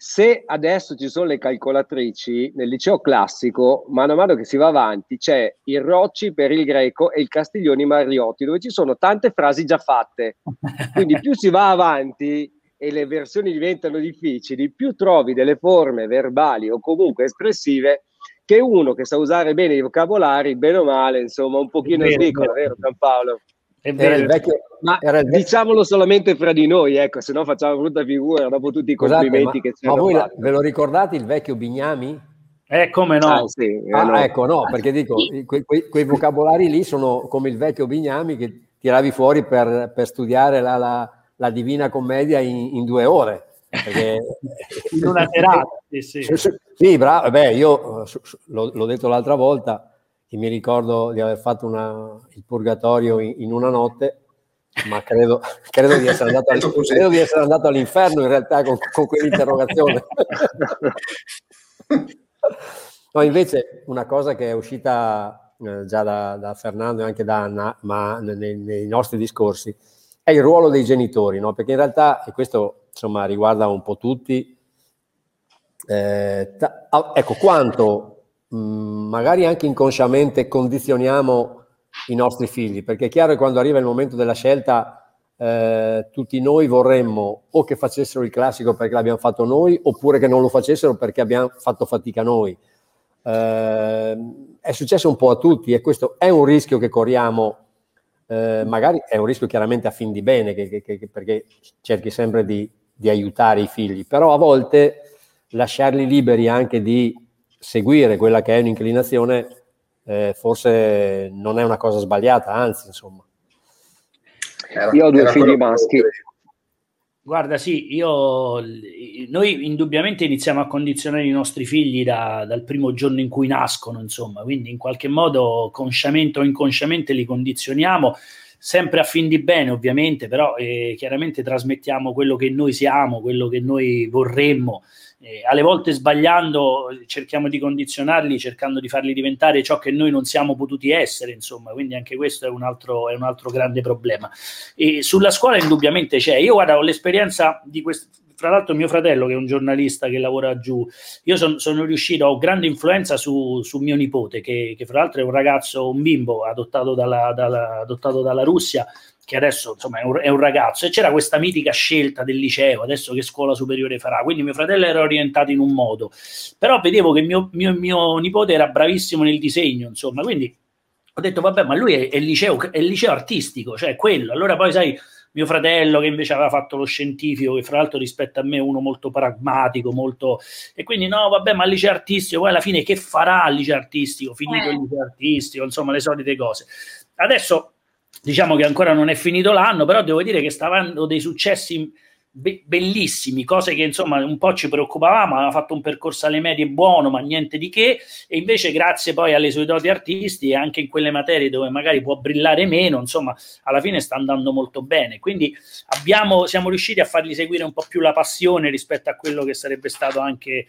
Se adesso ci sono le calcolatrici, nel liceo classico, mano a mano che si va avanti, c'è il Rocci per il greco e il Castiglioni Mariotti, dove ci sono tante frasi già fatte. Quindi più si va avanti e le versioni diventano difficili, più trovi delle forme verbali o comunque espressive che uno che sa usare bene i vocabolari, bene o male, insomma, un pochino svicola, vero Giampaolo? Era il vecchio, ma il vecchio... diciamolo solamente fra di noi, ecco, se no facciamo brutta figura dopo tutti i complimenti Scusate, che ci ma voi fatto. ve lo ricordate il vecchio Bignami? Eh, come no? Ah, sì, eh, ah, no. Ecco, no, perché dico, que, que, quei vocabolari lì sono come il vecchio Bignami che tiravi fuori per, per studiare la, la, la, Divina Commedia in, in due ore. Perché... in una serata, sì, sì. Sì, bravo, beh, io l'ho, l'ho detto l'altra volta, che mi ricordo di aver fatto una, il purgatorio in, in, una notte, ma credo, credo, di andato, credo, di essere andato, all'inferno in realtà con, con quell'interrogazione. no, invece una cosa che è uscita eh, già da, da, Fernando e anche da Anna, ma nei, nei nostri discorsi, è il ruolo dei genitori, no? perché in realtà, e questo insomma riguarda un po' tutti, eh, ta- ecco quanto Mm, magari anche inconsciamente condizioniamo i nostri figli, perché è chiaro che quando arriva il momento della scelta eh, tutti noi vorremmo o che facessero il classico perché l'abbiamo fatto noi, oppure che non lo facessero perché abbiamo fatto fatica noi. Eh, è successo un po' a tutti e questo è un rischio che corriamo, eh, magari è un rischio chiaramente a fin di bene, che, che, che, perché cerchi sempre di, di aiutare i figli, però a volte lasciarli liberi anche di seguire quella che è un'inclinazione eh, forse non è una cosa sbagliata, anzi, insomma. Era, io ho due figli maschi. Guarda, sì, io, noi indubbiamente iniziamo a condizionare i nostri figli da, dal primo giorno in cui nascono, insomma, quindi in qualche modo, consciamente o inconsciamente, li condizioniamo, sempre a fin di bene, ovviamente, però eh, chiaramente trasmettiamo quello che noi siamo, quello che noi vorremmo, eh, alle volte sbagliando cerchiamo di condizionarli, cercando di farli diventare ciò che noi non siamo potuti essere, insomma, quindi anche questo è un altro, è un altro grande problema. E sulla scuola indubbiamente c'è, io guarda, ho l'esperienza di questo, fra l'altro mio fratello che è un giornalista che lavora giù, io son, sono riuscito, ho grande influenza su, su mio nipote, che, che, fra l'altro è un ragazzo, un bimbo adottato dalla, dalla, adottato dalla Russia, che adesso insomma è un, è un, ragazzo, e c'era questa mitica scelta del liceo, adesso che scuola superiore farà, quindi mio fratello era orientato in un modo, però vedevo che mio, mio, mio nipote era bravissimo nel disegno, insomma, quindi ho detto vabbè, ma lui è, è, il liceo, è il liceo artistico, cioè quello, allora poi sai mio fratello che invece aveva fatto lo scientifico, che fra l'altro rispetto a me è uno molto pragmatico, molto... e quindi no, vabbè, ma al liceo artistico, poi alla fine che farà il liceo artistico? Finito eh. il liceo artistico, insomma, le solite cose. Adesso diciamo che ancora non è finito l'anno, però devo dire che sta avendo dei successi be- bellissimi, cose che insomma un po' ci preoccupavamo, aveva fatto un percorso alle medie buono, ma niente di che, e invece grazie poi alle sue doti artistiche, anche in quelle materie dove magari può brillare meno, insomma, alla fine sta andando molto bene. Quindi abbiamo, siamo riusciti a fargli seguire un po' più la passione rispetto a quello che sarebbe stato anche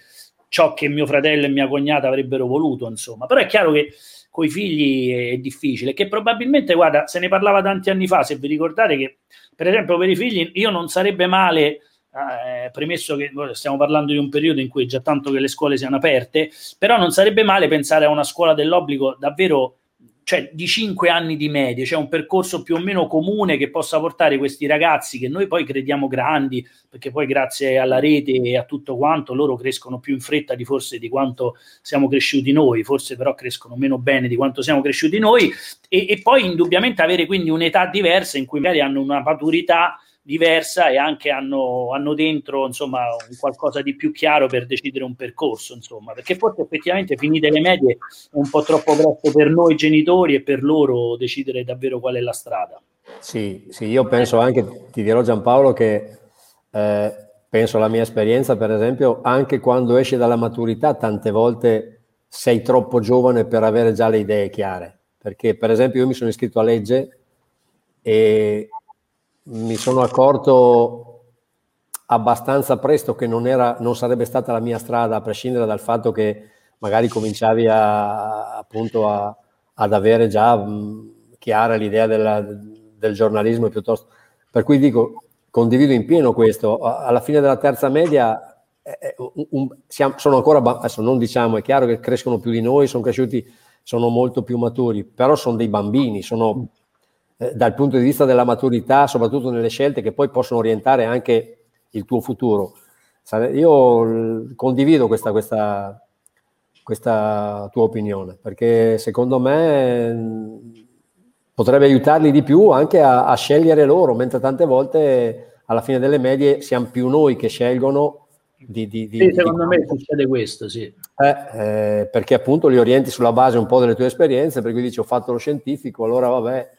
ciò che mio fratello e mia cognata avrebbero voluto, insomma. Però è chiaro che coi figli è difficile, che probabilmente, guarda, se ne parlava tanti anni fa, se vi ricordate che, per esempio, per i figli io non sarebbe male, eh, premesso che stiamo parlando di un periodo in cui è già tanto che le scuole siano aperte, però non sarebbe male pensare a una scuola dell'obbligo davvero cioè di 5 anni di media, cioè un percorso più o meno comune che possa portare questi ragazzi che noi poi crediamo grandi, perché poi grazie alla rete e a tutto quanto loro crescono più in fretta di forse di quanto siamo cresciuti noi, forse però crescono meno bene di quanto siamo cresciuti noi. E, e poi indubbiamente avere quindi un'età diversa in cui magari hanno una maturità diversa e anche hanno, hanno dentro insomma qualcosa di più chiaro per decidere un percorso insomma. Perché forse effettivamente finite le medie è un po' troppo presto per noi genitori e per loro decidere davvero qual è la strada. Sì, sì io penso anche ti dirò Giampaolo che eh, penso alla mia esperienza per esempio anche quando esci dalla maturità tante volte sei troppo giovane per avere già le idee chiare. Perché per esempio io mi sono iscritto a legge e mi sono accorto abbastanza presto che non, era, non sarebbe stata la mia strada, a prescindere dal fatto che magari cominciavi a, appunto a, ad avere già chiara l'idea della, del giornalismo piuttosto. Per cui dico, condivido in pieno questo. Alla fine della terza media eh, un, un, siamo, sono ancora, adesso non diciamo, è chiaro che crescono più di noi, sono cresciuti, sono molto più maturi, però sono dei bambini, sono eh, dal punto di vista della maturità, soprattutto nelle scelte che poi possono orientare anche il tuo futuro. Io condivido questa, questa, questa tua opinione, perché secondo me potrebbe aiutarli di più anche a, a, scegliere loro, mentre tante volte alla fine delle medie siamo più noi che scelgono di... di, di sì, secondo me succede questo, sì. Eh, eh, perché appunto li orienti sulla base un po' delle tue esperienze, per cui dici ho fatto lo scientifico, allora vabbè,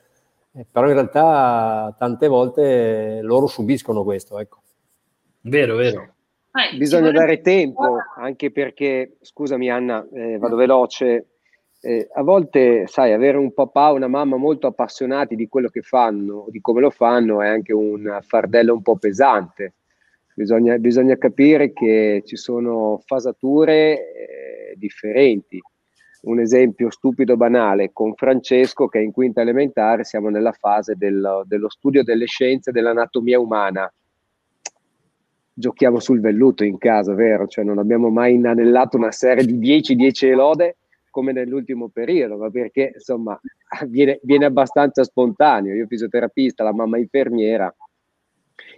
eh, però in realtà tante volte loro subiscono questo. Ecco. Vero, vero. Eh, Bisogna dare tempo, anche perché, scusami Anna, eh, vado veloce, eh, a volte, sai, avere un papà o una mamma molto appassionati di quello che fanno, di come lo fanno, è anche un fardello un po' pesante. Bisogna, bisogna capire che ci sono fasature eh, differenti un esempio stupido banale con Francesco che è in quinta elementare, siamo nella fase del, dello studio delle scienze dell'anatomia umana. Giochiamo sul velluto in casa, vero? Cioè non abbiamo mai inanellato una serie di 10-10 elode come nell'ultimo periodo, ma perché insomma viene, viene abbastanza spontaneo. Io fisioterapista, la mamma infermiera,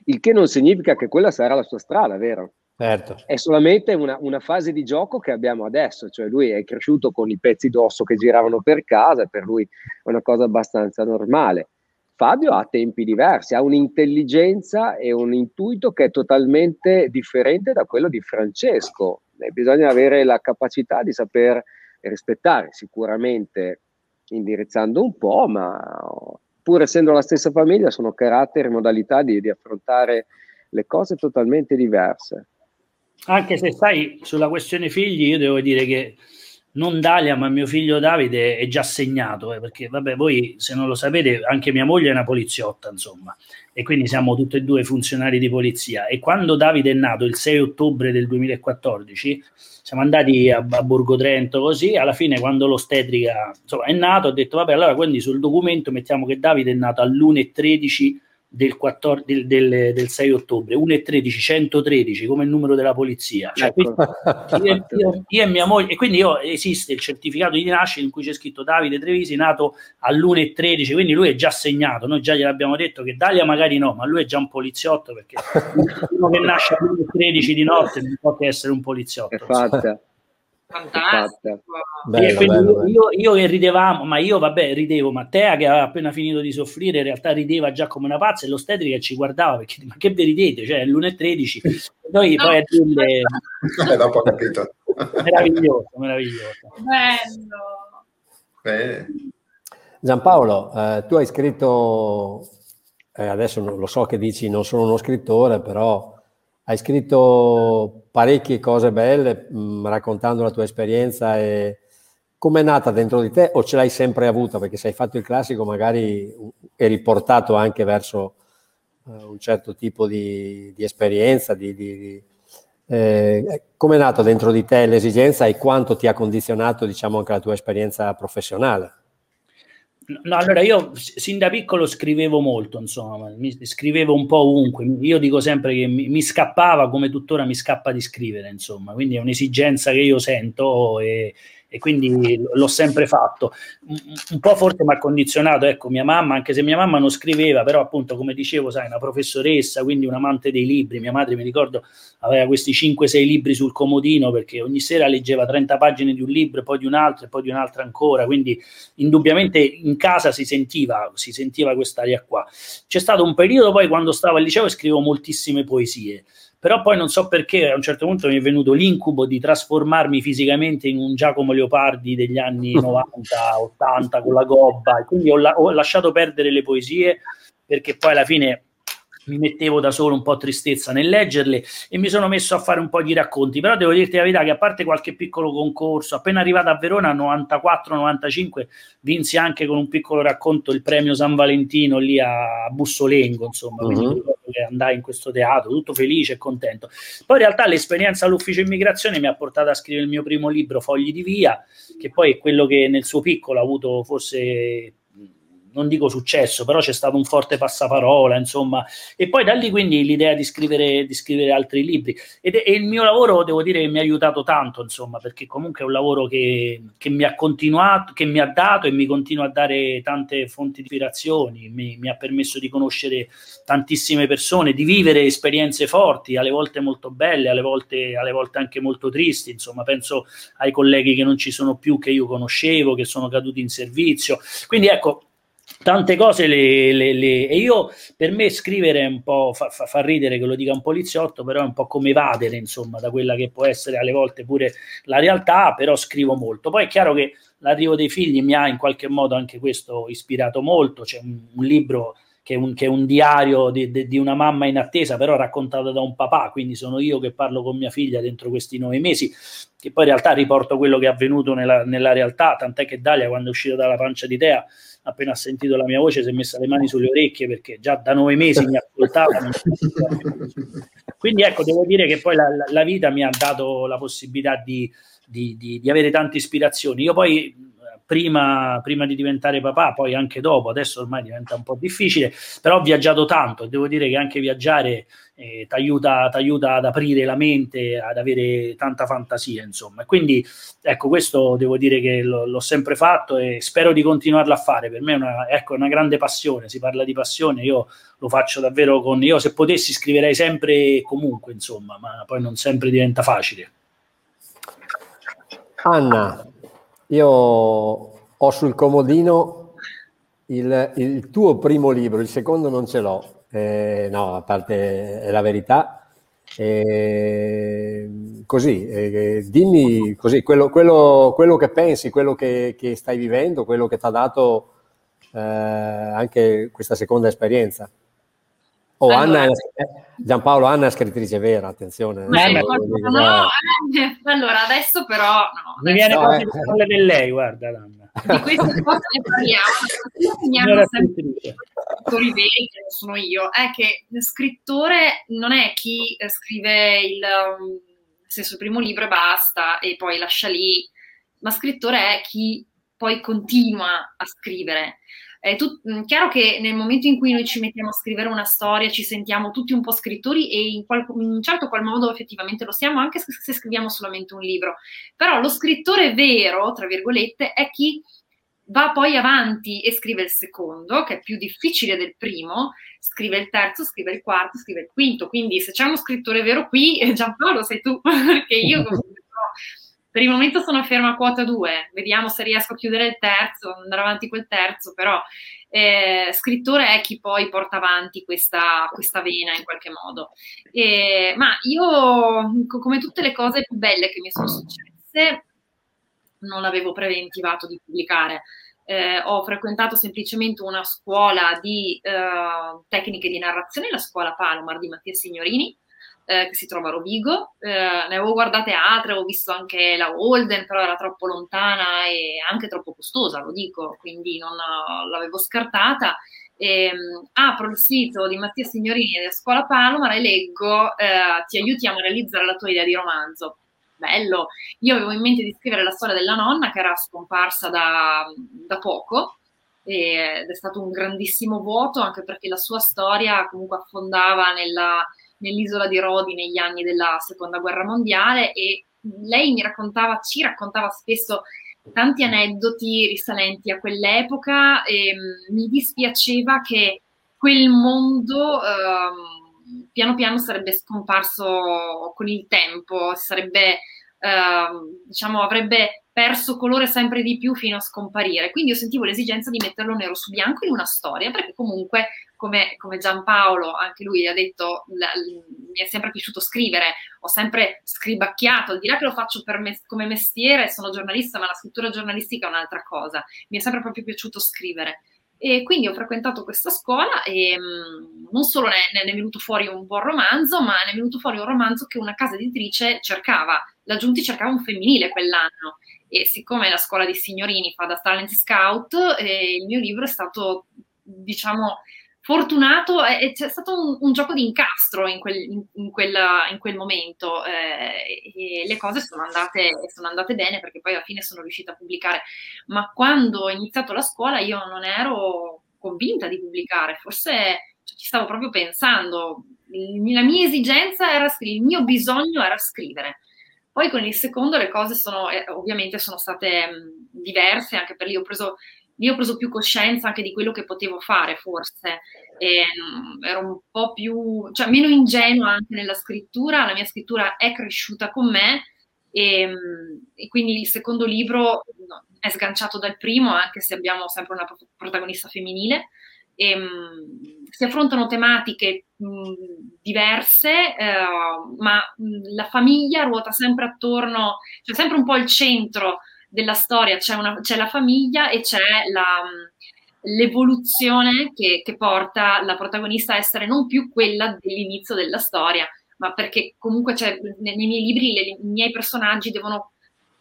il che non significa che quella sarà la sua strada, vero? Certo. È solamente una, una, fase di gioco che abbiamo adesso, cioè lui è cresciuto con i pezzi d'osso che giravano per casa per lui è una cosa abbastanza normale. Fabio ha tempi diversi, ha un'intelligenza e un intuito che è totalmente differente da quello di Francesco. E bisogna avere la capacità di saper rispettare, sicuramente indirizzando un po', ma pur essendo la stessa famiglia sono caratteri e modalità di, di affrontare le cose totalmente diverse. Anche se sai, sulla questione figli, io devo dire che non Dalia, ma mio figlio Davide è già segnato, eh, perché vabbè, voi se non lo sapete, anche mia moglie è una poliziotta, insomma, e quindi siamo tutti e due funzionari di polizia. E quando Davide è nato, il 6 ottobre del 2014, siamo andati a, a Borgo Trento così, alla fine quando l'ostetrica insomma, è nato, ho detto, vabbè, allora quindi sul documento mettiamo che Davide è nato all'1.13 del, 14, del, del, del 6 ottobre, 1 e 13, 113 come il numero della polizia. Cioè, ecco. io, io, io, e mia moglie, e quindi io, esiste il certificato di nascita in cui c'è scritto Davide Trevisi, nato all'1 e 13, quindi lui è già segnato. Noi già gliel'abbiamo detto che Dalia magari no, ma lui è già un poliziotto perché uno che nasce all'1 e 13 di notte non può che essere un poliziotto. È fatta. Fantastico. Bello, bello, io, io, che ridevamo, ma io vabbè ridevo, Mattea che aveva appena finito di soffrire in realtà rideva già come una pazza e l'ostetrica ci guardava perché ma che vi ridete, cioè è l'1.13 13 noi no. poi a dirle eh, dopo ho capito meraviglioso, meraviglioso bello eh. Giampaolo, eh, tu hai scritto eh, adesso non, lo so che dici non sono uno scrittore però hai scritto parecchie cose belle mh, mm, raccontando la tua esperienza e come è nata dentro di te o ce l'hai sempre avuta? Perché se hai fatto il classico magari eri portato anche verso uh, un certo tipo di, di esperienza, di, di, Eh, Come è nato dentro di te l'esigenza e quanto ti ha condizionato diciamo, anche la tua esperienza professionale? No, allora io sin da piccolo scrivevo molto, insomma, mi scrivevo un po' ovunque. Io dico sempre che mi, mi, scappava, come tuttora mi scappa di scrivere, insomma, quindi è un'esigenza che io sento e, e quindi l'ho sempre fatto. Un po' forse mi ha condizionato, ecco, mia mamma, anche se mia mamma non scriveva, però appunto, come dicevo, sai, una professoressa, quindi un amante dei libri, mia madre mi ricordo aveva questi 5-6 libri sul comodino perché ogni sera leggeva 30 pagine di un libro, poi di un altro e poi di un altro ancora, quindi indubbiamente in casa si sentiva, si sentiva quest'aria qua. C'è stato un periodo poi quando stavo al liceo e scrivevo moltissime poesie però poi non so perché a un certo punto mi è venuto l'incubo di trasformarmi fisicamente in un Giacomo Leopardi degli anni 90, 80 con la gobba, e quindi ho, la- ho lasciato perdere le poesie perché poi alla fine mi mettevo da solo un po' tristezza nel leggerle e mi sono messo a fare un po' di racconti, però devo dirti la verità che a parte qualche piccolo concorso, appena arrivato a Verona 94-95 vinsi anche con un piccolo racconto il premio San Valentino lì a Bussolengo, insomma, uh-huh. andai in questo teatro tutto felice e contento. Poi in realtà l'esperienza all'ufficio immigrazione mi ha portato a scrivere il mio primo libro Fogli di via, che poi è quello che nel suo piccolo ha avuto forse non dico successo, però c'è stato un forte passaparola, insomma, e poi da lì quindi l'idea di scrivere, di scrivere altri libri. Ed, e il mio lavoro, devo dire, mi ha aiutato tanto, insomma, perché comunque è un lavoro che, che mi ha continuato, che mi ha dato e mi continua a dare tante fonti di ispirazioni, mi, mi ha permesso di conoscere tantissime persone, di vivere esperienze forti, alle volte molto belle, alle volte, alle volte anche molto tristi, insomma, penso ai colleghi che non ci sono più, che io conoscevo, che sono caduti in servizio. Quindi ecco, tante cose le, le, le, e io per me scrivere è un po' fa, fa, fa, ridere che lo dica un poliziotto però è un po' come evadere insomma da quella che può essere alle volte pure la realtà però scrivo molto. Poi è chiaro che l'arrivo dei figli mi ha in qualche modo anche questo ispirato molto. C'è un, un libro che è un, che è un diario di, di, di, una mamma in attesa, però raccontato da un papà, quindi sono io che parlo con mia figlia dentro questi nove mesi, che poi in realtà riporto quello che è avvenuto nella, nella realtà, tant'è che Dalia quando è uscita dalla pancia di Tea appena ha sentito la mia voce si è messa le mani sulle orecchie perché già da nove mesi mi ascoltava. Quindi ecco, devo dire che poi la, la, vita mi ha dato la possibilità di, di, di, di avere tante ispirazioni. Io poi prima, prima, di diventare papà, poi anche dopo, adesso ormai diventa un po' difficile, però ho viaggiato tanto e devo dire che anche viaggiare eh, ti aiuta, ad aprire la mente, ad avere tanta fantasia, insomma. Quindi ecco, questo devo dire che lo, l'ho sempre fatto e spero di continuarlo a fare. Per me è una, ecco, una grande passione, si parla di passione, io lo faccio davvero con... Io se potessi scriverei sempre comunque, insomma, ma poi non sempre diventa facile. Anna, io ho sul comodino il, il, tuo primo libro, il secondo non ce l'ho, eh, no, a parte la verità. Eh, così, eh, dimmi così, quello, quello, quello, che pensi, quello che, che, stai vivendo, quello che ti ha dato eh, anche questa seconda esperienza. Oh, allora, Anna è, Giampaolo, Anna è scrittrice vera, attenzione. Beh, no, no, allora adesso però... No, Mi viene no, eh. parole di lei, guarda Anna. Di queste cose ne parliamo. Mi hanno sempre scrittori veri, che sono io, è che scrittore non è chi eh, scrive il, um, nel senso, il primo libro e basta e poi lascia lì, ma scrittore è chi poi continua a scrivere è tut- mm, chiaro che nel momento in cui noi ci mettiamo a scrivere una storia ci sentiamo tutti un po' scrittori e in, qual- in un certo qual modo effettivamente lo siamo anche se, scriviamo solamente un libro. Però lo scrittore vero, tra virgolette, è chi va poi avanti e scrive il secondo, che è più difficile del primo, scrive il terzo, scrive il quarto, scrive il quinto. Quindi se c'è uno scrittore vero qui, Giampaolo sei tu, perché io per il momento sono ferma a quota 2, vediamo se riesco a chiudere il terzo, andare avanti quel terzo, però eh, scrittore è chi poi porta avanti questa, questa vena in qualche modo. E, ma io, come tutte le cose più belle che mi sono successe, non l'avevo preventivato di pubblicare. Eh, ho frequentato semplicemente una scuola di eh, tecniche di narrazione, la scuola Palomar di Mattia Signorini, eh, che si trova a Rovigo. Eh, ne avevo guardate altre, ho visto anche la Holden, però era troppo lontana e anche troppo costosa, lo dico, quindi non l'avevo scartata. E, um, apro il sito di Mattia Signorini della Scuola Palomar e leggo eh, ti aiutiamo a realizzare la tua idea di romanzo. Bello, io avevo in mente di scrivere la storia della nonna che era scomparsa da, da poco ed è stato un grandissimo vuoto anche perché la sua storia comunque affondava nella, nell'isola di Rodi negli anni della seconda guerra mondiale e lei mi raccontava, ci raccontava spesso tanti aneddoti risalenti a quell'epoca e mm, mi dispiaceva che quel mondo eh, piano piano sarebbe scomparso con il tempo, sarebbe, eh, diciamo, avrebbe perso colore sempre di più fino a scomparire. Quindi io sentivo l'esigenza di metterlo nero su bianco in una storia, perché comunque, come, come Giampaolo, anche lui ha detto, la, mi è sempre piaciuto scrivere, ho sempre scribacchiato, al di là che lo faccio me, come mestiere, sono giornalista, ma la scrittura giornalistica è un'altra cosa. Mi è sempre proprio piaciuto scrivere. E quindi ho frequentato questa scuola e mh, mm, non solo ne, ne, è venuto fuori un buon romanzo, ma ne è venuto fuori un romanzo che una casa editrice cercava. La Giunti cercava un femminile quell'anno e siccome la scuola di signorini fa da talent scout, eh, il mio libro è stato, diciamo, fortunato e c'è stato un, un, gioco di incastro in quel, in, in quel, in quel momento eh, e le cose sono andate, sono andate, bene perché poi alla fine sono riuscita a pubblicare. Ma quando ho iniziato la scuola io non ero convinta di pubblicare, forse cioè, ci stavo proprio pensando. La mia esigenza era scrivere, il mio bisogno era scrivere. Poi con il secondo le cose sono, eh, ovviamente sono state mh, diverse, anche per lì ho preso, lì ho preso più coscienza anche di quello che potevo fare forse, e, mh, ero un po' più, cioè meno ingenua anche nella scrittura, la mia scrittura è cresciuta con me e, e quindi il secondo libro è sganciato dal primo, anche se abbiamo sempre una protagonista femminile. E, mh, si affrontano tematiche mh, diverse, eh, ma mh, la famiglia ruota sempre attorno, c'è sempre un po' il centro della storia, c'è, una, c'è la famiglia e c'è la, l'evoluzione che, che, porta la protagonista a essere non più quella dell'inizio della storia, ma perché comunque nei miei libri le, i miei personaggi devono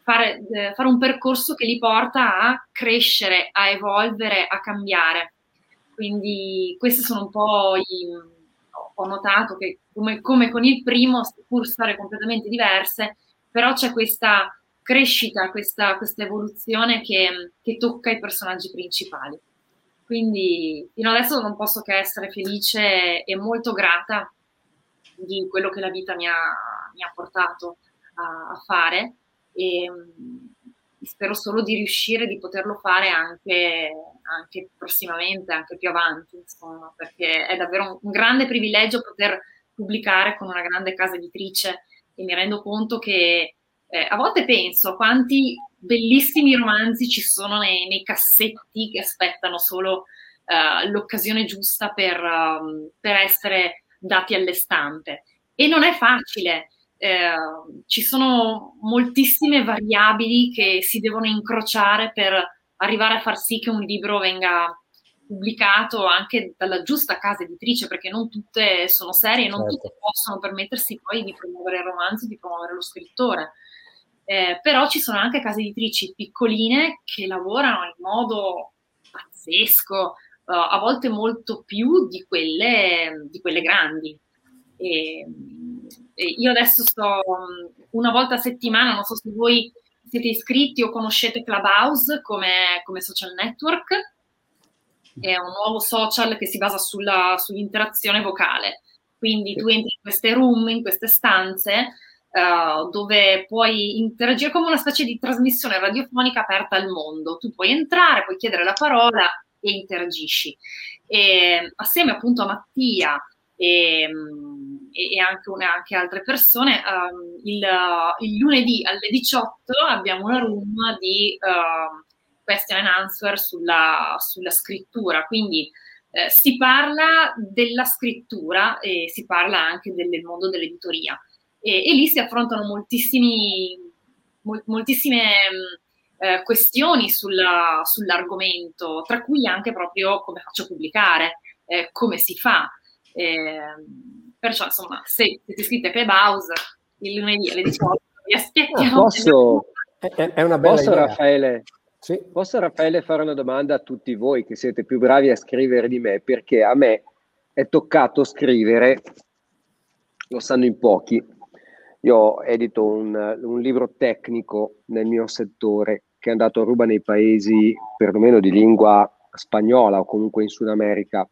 fare, eh, fare un percorso che li porta a crescere, a evolvere, a cambiare. Quindi queste sono un po' i, ho notato che come, come, con il primo, pur storie completamente diverse, però c'è questa crescita, questa, questa evoluzione che, che, tocca i personaggi principali. Quindi fino adesso non posso che essere felice e molto grata di quello che la vita mi ha, mi ha portato a, a fare e spero solo di riuscire di poterlo fare anche, anche prossimamente, anche più avanti, insomma, perché è davvero un, un, grande privilegio poter pubblicare con una grande casa editrice e mi rendo conto che eh, a volte penso a quanti bellissimi romanzi ci sono nei, nei cassetti che aspettano solo uh, l'occasione giusta per, um, per essere dati alle stampe. E non è facile, eh, ci sono moltissime variabili che si devono incrociare per arrivare a far sì che un libro venga pubblicato anche dalla giusta casa editrice, perché non tutte sono serie, non certo. tutte possono permettersi poi di promuovere il romanzo, di promuovere lo scrittore. Eh, però ci sono anche case editrici piccoline che lavorano in modo pazzesco, uh, a volte molto più di quelle, di quelle grandi. E, io adesso sto una volta a settimana, non so se voi siete iscritti o conoscete Clubhouse come, come social network, è un nuovo social che si basa sulla, sull'interazione vocale. Quindi tu entri in queste room, in queste stanze, uh, dove puoi interagire come una specie di trasmissione radiofonica aperta al mondo. Tu puoi entrare, puoi chiedere la parola e interagisci. E, assieme appunto a Mattia e, e anche, una, anche, altre persone, um, il, il, lunedì alle 18 abbiamo una room di uh, question and answer sulla, sulla scrittura, quindi eh, si parla della scrittura e si parla anche del, del mondo dell'editoria e, e, lì si affrontano moltissimi, mol, moltissime eh, questioni sulla, sull'argomento, tra cui anche proprio come faccio a pubblicare, eh, come si fa. Eh, perciò, insomma, se siete iscritti a Clubhouse il lunedì alle 18 vi aspettiamo. Ah, posso, è, è, una bella posso, idea. Raffaele, Sì. Posso Raffaele fare una domanda a tutti voi che siete più bravi a scrivere di me? Perché a me è toccato scrivere, lo sanno in pochi, io edito un, un libro tecnico nel mio settore che è andato a ruba nei paesi perlomeno di lingua spagnola o comunque in Sud America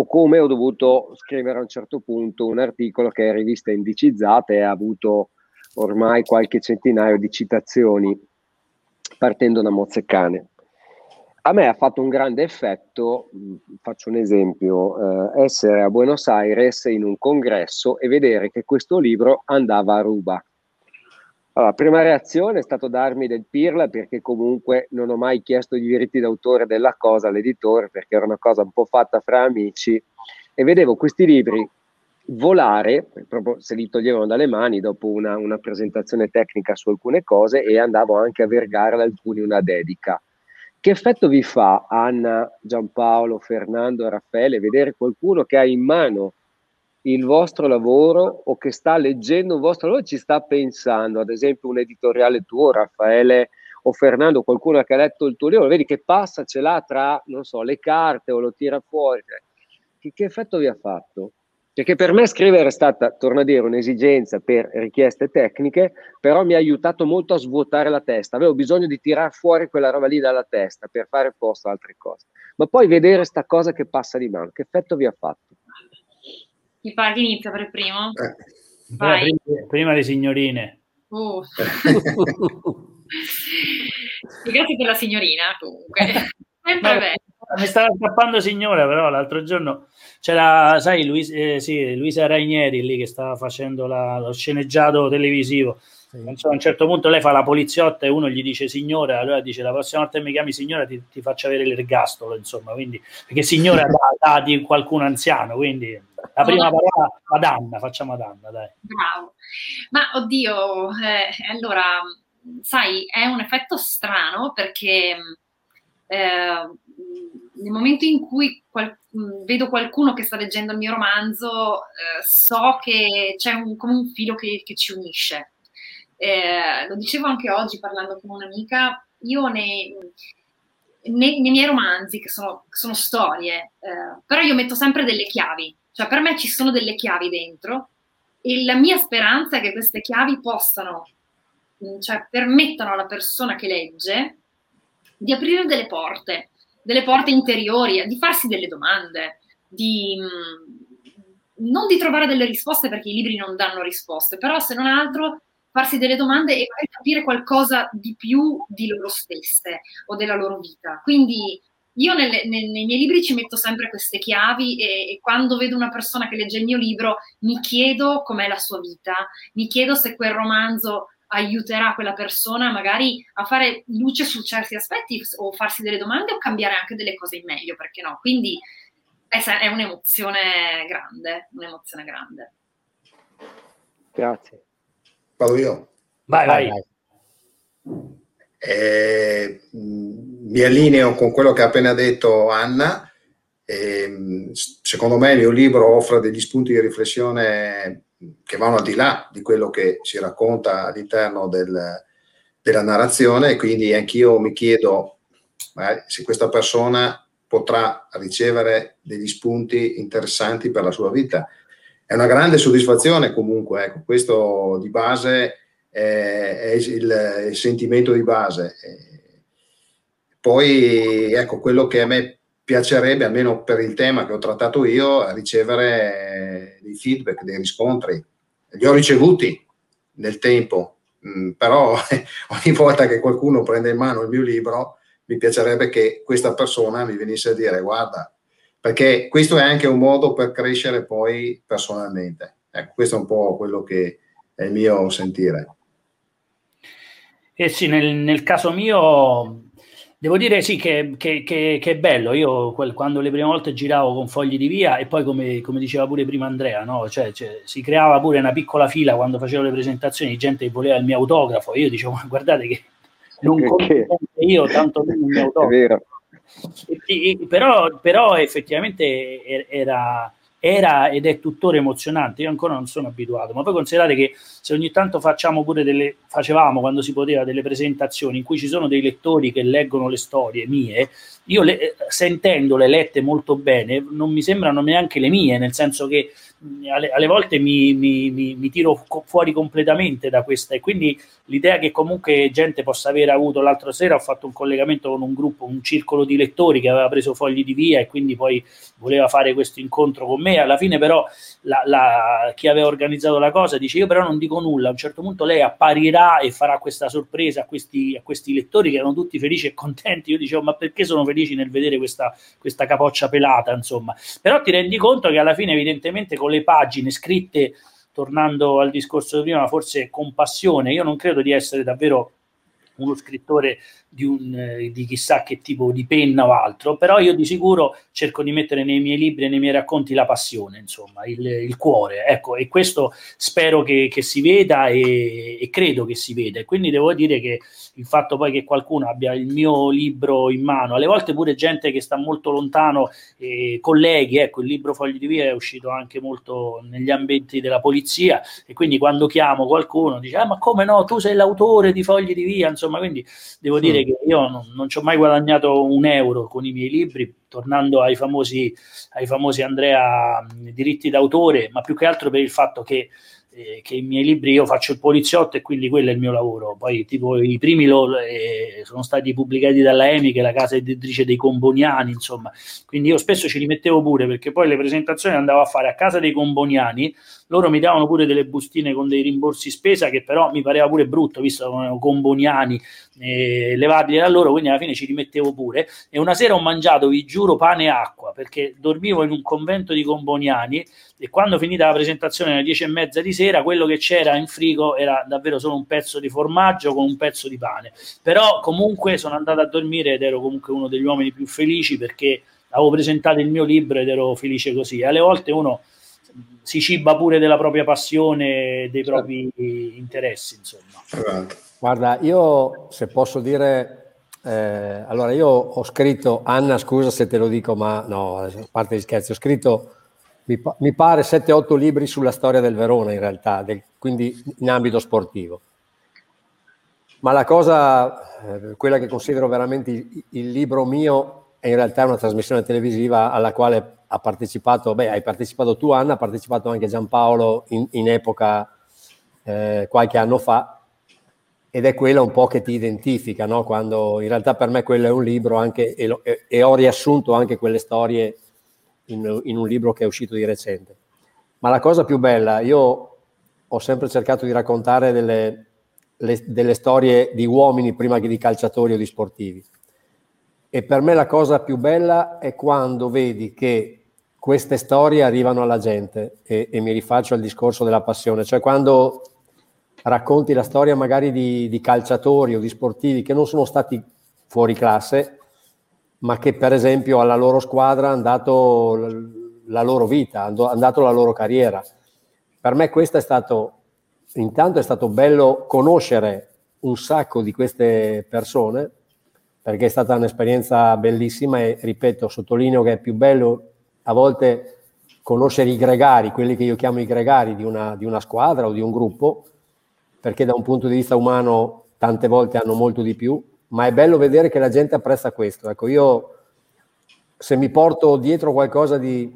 o come ho dovuto scrivere a un certo punto un articolo che è rivista indicizzata e ha avuto ormai qualche centinaio di citazioni partendo da Mozzecane. A me ha fatto un grande effetto, faccio un esempio, eh, essere a Buenos Aires in un congresso e vedere che questo libro andava a ruba. Allora, prima reazione è stato darmi del pirla perché comunque non ho mai chiesto i diritti d'autore della cosa all'editore perché era una cosa un po' fatta fra amici e vedevo questi libri volare, proprio se li toglievano dalle mani dopo una, una presentazione tecnica su alcune cose e andavo anche a vergare ad alcuni una dedica. Che effetto vi fa Anna, Giampaolo, Fernando Raffaele vedere qualcuno che ha in mano il vostro lavoro o che sta leggendo il vostro lavoro ci sta pensando, ad esempio un editoriale tuo, Raffaele o Fernando, qualcuno che ha letto il tuo libro, vedi che passa, ce l'ha tra, non so, le carte o lo tira fuori. Che, che effetto vi ha fatto? Perché per me scrivere è stata, torno a dire, un'esigenza per richieste tecniche, però mi ha aiutato molto a svuotare la testa. Avevo bisogno di tirare fuori quella roba lì dalla testa per fare posto a altre cose. Ma poi vedere sta cosa che passa di mano, che effetto vi ha fatto? Chi pare che inizia per primo? Eh. Vai. Prima, prima le signorine. Uh. Grazie per la signorina, comunque. Sempre no, bene. Mi stava scappando signora, però l'altro giorno c'era, sai, Luis, eh, sì, Luisa Rainieri lì che stava facendo la, lo sceneggiato televisivo. Sì. a un certo punto lei fa la poliziotta e uno gli dice signora, allora dice la prossima volta che mi chiami signora ti, ti faccio avere l'ergastolo, insomma, quindi, perché signora dà, dà di qualcuno anziano, quindi la prima parola Madonna, facciamo Madonna, dai. Bravo. Ma oddio, eh, allora, sai, è un effetto strano perché eh, nel momento in cui qual- vedo qualcuno che sta leggendo il mio romanzo, eh, so che c'è un, come un filo che, che ci unisce. Eh, lo dicevo anche oggi parlando con un'amica, io nei, nei, nei miei romanzi, che sono, sono storie, eh, però io metto sempre delle chiavi, cioè per me ci sono delle chiavi dentro e la mia speranza è che queste chiavi possano, cioè permettano alla persona che legge di aprire delle porte delle porte interiori, di farsi delle domande, di, mm, non di trovare delle risposte perché i libri non danno risposte, però se non altro farsi delle domande e capire qualcosa di più di loro stesse o della loro vita. Quindi io nelle, nei, nei, miei libri ci metto sempre queste chiavi e, e, quando vedo una persona che legge il mio libro mi chiedo com'è la sua vita, mi chiedo se quel romanzo aiuterà quella persona magari a fare luce su certi aspetti o farsi delle domande o cambiare anche delle cose in meglio, perché no? Quindi è, è un'emozione grande, un'emozione grande. Grazie. Vado io. Vai, vai. vai. Eh, mi allineo con quello che ha appena detto Anna. Eh, secondo me il mio libro offre degli spunti di riflessione che vanno al di là di quello che si racconta all'interno del, della narrazione quindi anch'io mi chiedo eh, se questa persona potrà ricevere degli spunti interessanti per la sua vita. È una grande soddisfazione comunque, ecco, questo di base è, il, il, sentimento di base. Poi ecco, quello che a me piacerebbe, almeno per il tema che ho trattato io, ricevere dei feedback, dei riscontri. Li ho ricevuti nel tempo, mm, però ogni volta che qualcuno prende in mano il mio libro, mi piacerebbe che questa persona mi venisse a dire guarda, perché questo è anche un modo per crescere poi personalmente. Ecco, questo è un po' quello che è il mio sentire. Eh sì, nel, nel caso mio Devo dire sì che, che, che, che è bello, io quel, quando le prime volte giravo con fogli di via e poi come, come diceva pure prima Andrea, no? cioè, cioè, si creava pure una piccola fila quando facevo le presentazioni, gente che voleva il mio autografo, io dicevo guardate che non conto io, tanto meno il mio autografo. E, e, però, però effettivamente era, era ed è tuttora emozionante. Io ancora non sono abituato, ma poi considerate che se ogni tanto facciamo pure delle, facevamo quando si poteva delle presentazioni in cui ci sono dei lettori che leggono le storie mie, io le, sentendole lette molto bene, non mi sembrano neanche le mie, nel senso che alle, alle volte mi, mi, mi, mi, tiro fuori completamente da questa e quindi l'idea che comunque gente possa aver avuto l'altra sera ho fatto un collegamento con un gruppo, un circolo di lettori che aveva preso fogli di via e quindi poi voleva fare questo incontro con me, alla fine però la, la, chi aveva organizzato la cosa dice io però non dico nulla, a un certo punto lei apparirà e farà questa sorpresa a questi, a questi lettori che erano tutti felici e contenti, io dicevo ma perché sono felici nel vedere questa, questa capoccia pelata insomma, però ti rendi conto che alla fine evidentemente con le pagine scritte, tornando al discorso di prima, forse con passione, io non credo di essere davvero uno scrittore di, un, eh, di chissà che tipo di penna o altro, però io di sicuro cerco di mettere nei miei libri e nei miei racconti la passione, insomma, il, il cuore, ecco, e questo spero che, che si veda e, e, credo che si veda, e quindi devo dire che il fatto poi che qualcuno abbia il mio libro in mano, alle volte pure gente che sta molto lontano, eh, colleghi, ecco, il libro Fogli di Via è uscito anche molto negli ambienti della polizia, e quindi quando chiamo qualcuno dice, ah ma come no, tu sei l'autore di Fogli di Via, insomma, quindi devo dire dire che io non, non ci ho mai guadagnato un euro con i miei libri, tornando ai famosi, ai famosi Andrea diritti d'autore, ma più che altro per il fatto che eh, che i miei libri io faccio il poliziotto e quindi quello è il mio lavoro. Poi, tipo, i primi lo, eh, sono stati pubblicati dalla EMI, che è la casa editrice dei Comboniani, insomma. Quindi io spesso ci rimettevo pure perché poi le presentazioni andavo a fare a casa dei Comboniani. Loro mi davano pure delle bustine con dei rimborsi spesa che però mi pareva pure brutto, visto che erano comboniani, eh, levarli da loro, quindi alla fine ci rimettevo pure. E una sera ho mangiato, vi giuro, pane e acqua perché dormivo in un convento di comboniani e quando finita la presentazione alle dieci e mezza di sera, quello che c'era in frigo era davvero solo un pezzo di formaggio con un pezzo di pane. Però comunque sono andato a dormire ed ero comunque uno degli uomini più felici perché avevo presentato il mio libro ed ero felice così. Alle volte uno si ciba pure della propria passione, dei propri interessi, insomma. Esatto. Guarda, io se posso dire, eh, allora io ho scritto, Anna scusa se te lo dico, ma no, a parte gli scherzi, ho scritto mi, mi pare 7-8 libri sulla storia del Verona in realtà, del, quindi in ambito sportivo. Ma la cosa, eh, quella che considero veramente il, il, libro mio, è in realtà una trasmissione televisiva alla quale ha partecipato, beh, hai partecipato tu Anna, ha partecipato anche Giampaolo in, in epoca eh, qualche anno fa, ed è quella un po' che ti identifica, no? quando in realtà per me quello è un libro anche, e, lo, e, e ho riassunto anche quelle storie in, in, un libro che è uscito di recente. Ma la cosa più bella, io ho sempre cercato di raccontare delle, le, delle storie di uomini prima che di calciatori o di sportivi. E per me la cosa più bella è quando vedi che queste storie arrivano alla gente e, e mi rifaccio al discorso della passione, cioè quando racconti la storia magari di, di calciatori o di sportivi che non sono stati fuori classe, ma che per esempio alla loro squadra hanno dato la loro vita, hanno dato la loro carriera. Per me questo è stato, intanto è stato bello conoscere un sacco di queste persone, perché è stata un'esperienza bellissima e ripeto, sottolineo che è più bello a volte conoscere i gregari, quelli che io chiamo i gregari di una, di una squadra o di un gruppo, perché da un punto di vista umano tante volte hanno molto di più, ma è bello vedere che la gente apprezza questo. Ecco, io se mi porto dietro qualcosa di,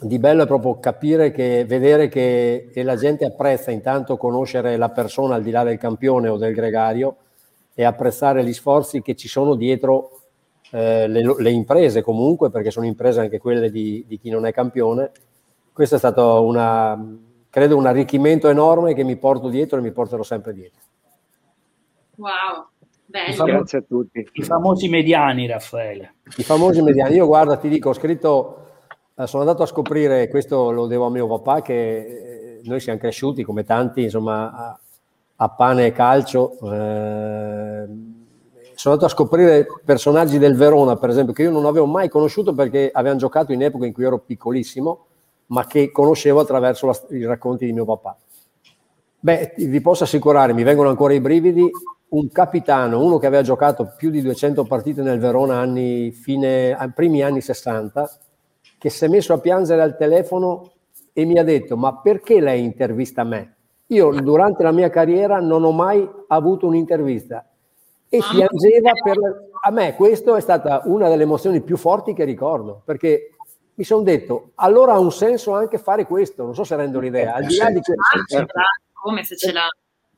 di bello è proprio capire che, vedere che la gente apprezza intanto conoscere la persona al di là del campione o del gregario e apprezzare gli sforzi che ci sono dietro eh, le, le, imprese comunque, perché sono imprese anche quelle di, di chi non è campione. Questo è stato una, credo un arricchimento enorme che mi porto dietro e mi porterò sempre dietro. Wow, Bello. Grazie a tutti. I famosi mediani, Raffaele. I famosi mediani. Io guarda, ti dico, ho scritto, eh, sono andato a scoprire, questo lo devo a mio papà, che eh, noi siamo cresciuti come tanti, insomma, a, a pane e calcio. Eh, sono andato a scoprire personaggi del Verona, per esempio, che io non avevo mai conosciuto perché avevano giocato in epoca in cui ero piccolissimo, ma che conoscevo attraverso la, i racconti di mio papà. Beh, vi posso assicurare, mi vengono ancora i brividi un capitano, uno che aveva giocato più di 200 partite nel Verona anni, fine, primi anni 60, che si è messo a piangere al telefono e mi ha detto ma perché lei intervista me? Io durante la mia carriera non ho mai avuto un'intervista e piangeva per... A me questo è stata una delle emozioni più forti che ricordo, perché mi sono detto, allora ha un senso anche fare questo, non so se rendo l'idea, al di là di questo... Come se ce l'ha...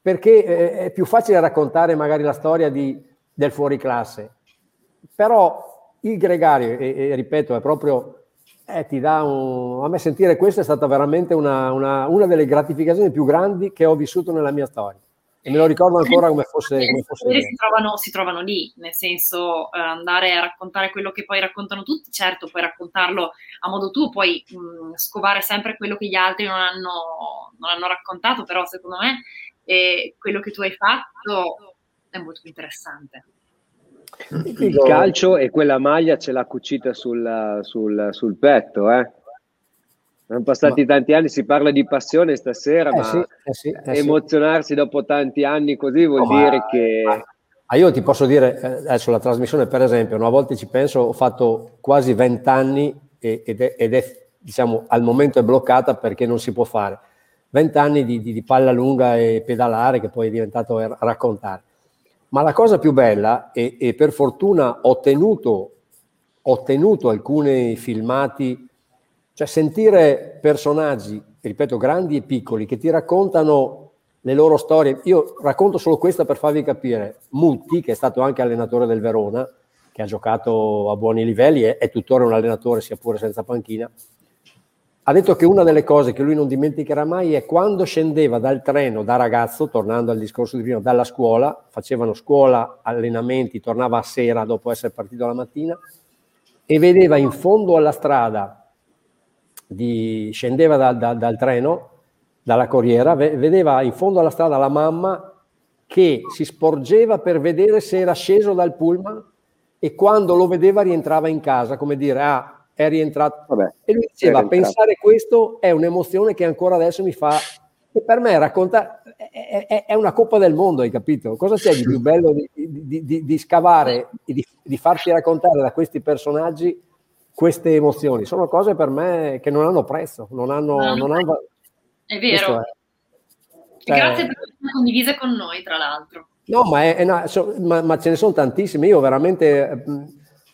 Perché eh, è più facile raccontare magari la storia di, del fuoriclasse, però il gregario, e, e ripeto, è proprio eh, ti dà un... A me sentire questo è stata veramente una, una, una, delle gratificazioni più grandi che ho vissuto nella mia storia. E me lo ricordo ancora come fosse... Come fosse si, trovano, si trovano lì, nel senso eh, andare a raccontare quello che poi raccontano tutti, certo puoi raccontarlo a modo tuo, puoi mh, scovare sempre quello che gli altri non hanno, non hanno raccontato, però secondo me eh, quello che tu hai fatto è molto più interessante. Il calcio e quella maglia ce l'ha cucita sul, sul, sul petto, eh? Sono passati ma... tanti anni, si parla di passione stasera, eh, ma sì, eh sì, eh emozionarsi sì. dopo tanti anni così vuol no, dire ma, che... Ma io ti posso dire, eh, adesso la trasmissione per esempio, una volta ci penso, ho fatto quasi vent'anni ed è, ed è, diciamo, al momento è bloccata perché non si può fare. Vent'anni di, di, di palla lunga e pedalare che poi è diventato raccontare. Ma la cosa più bella, e, e per fortuna ho tenuto, ho tenuto alcuni filmati, cioè sentire personaggi, ripeto, grandi e piccoli, che ti raccontano le loro storie. Io racconto solo questa per farvi capire. Mutti, che è stato anche allenatore del Verona, che ha giocato a buoni livelli, è, è tuttora un allenatore, sia pure senza panchina, ha detto che una delle cose che lui non dimenticherà mai è quando scendeva dal treno da ragazzo, tornando al discorso di prima, dalla scuola, facevano scuola, allenamenti, tornava a sera dopo essere partito la mattina e vedeva in fondo alla strada, di, scendeva da, da, dal treno, dalla corriera, vedeva in fondo alla strada la mamma che si sporgeva per vedere se era sceso dal pullman e quando lo vedeva rientrava in casa, come dire, ah, è rientrato. Vabbè, e lui diceva, pensare questo è un'emozione che ancora adesso mi fa... E per me raccontare è, è, è, una coppa del mondo, hai capito? Cosa c'è di più bello di, di, di, di scavare e di, di, farti raccontare da questi personaggi queste emozioni? Sono cose per me che non hanno prezzo, non hanno... No, non hanno... È vero. È. Cioè, Grazie per averle condivise con noi, tra l'altro. No, ma, una, so, ma, ma, ce ne sono tantissime. Io veramente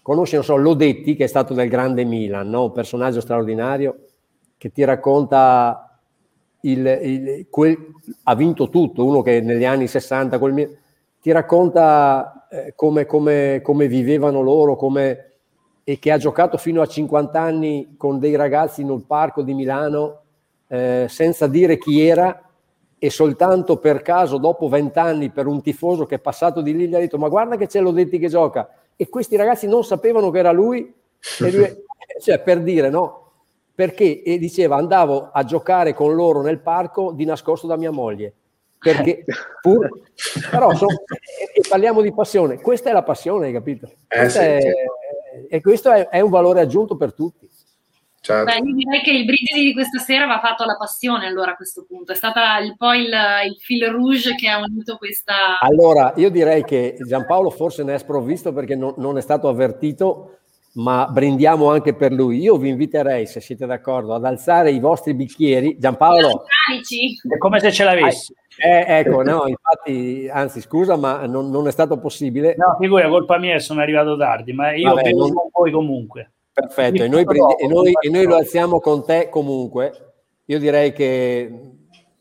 conosci, non so, Lodetti, che è stato del grande Milan, no? un personaggio straordinario, che ti racconta, il, il, quel, ha vinto tutto, uno che negli anni 60, quel, ti racconta eh, come, come, come, vivevano loro, come, e che ha giocato fino a 50 anni con dei ragazzi in un parco di Milano, eh, senza dire chi era, e soltanto per caso, dopo 20 anni, per un tifoso che è passato di lì, gli ha detto ma guarda che c'è Lodetti che gioca e questi ragazzi non sapevano che era lui, lui cioè per dire no, perché e diceva andavo a giocare con loro nel parco di nascosto da mia moglie. Perché pur, però so, e, e, parliamo di passione, questa è la passione, hai capito? Eh, sì, è, certo. E questo è, è un valore aggiunto per tutti. Certo. Beh, io direi che il brindisi di questa sera va fatto alla passione allora a questo punto. È stata il, poi il, il fil rouge che ha unito questa... Allora, io direi che Giampaolo forse ne è sprovvisto perché non, non è stato avvertito, ma brindiamo anche per lui. Io vi inviterei, se siete d'accordo, ad alzare i vostri bicchieri. Giampaolo... È come se ce l'avessi. Eh, ecco, no, infatti, anzi, scusa, ma non, non è stato possibile. No, figura, colpa mia, sono arrivato tardi, ma io Vabbè, non... con voi comunque. Perfetto, e noi, prendi- e, noi, e noi, lo alziamo con te comunque. Io direi che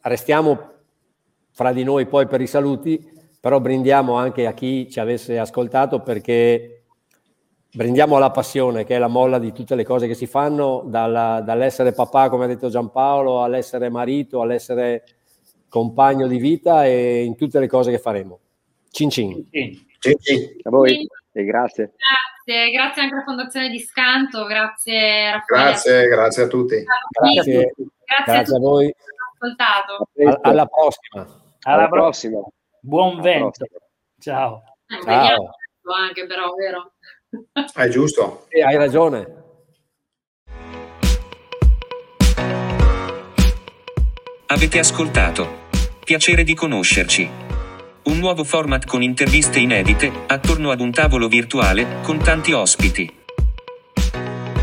restiamo fra di noi poi per i saluti, però brindiamo anche a chi ci avesse ascoltato perché brindiamo alla passione che è la molla di tutte le cose che si fanno, dalla, dall'essere papà, come ha detto Giampaolo, all'essere marito, all'essere compagno di vita e in tutte le cose che faremo. Cin cin. Cin cin. A voi e grazie. Grazie, grazie anche alla Fondazione di Scanto, grazie Raffaele. Grazie, grazie a tutti. Grazie, grazie, grazie a, a voi. Ascoltato. Alla prossima. Alla, alla prossima. Buon alla vento. Prossima. Ciao. Eh, Ciao. Anche però, vero? È giusto. Sì, hai ragione. Avete ascoltato. Piacere di conoscerci. Un nuovo format con interviste inedite, attorno ad un tavolo virtuale, con tanti ospiti.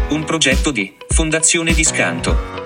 Un progetto di Fondazione di Scanto.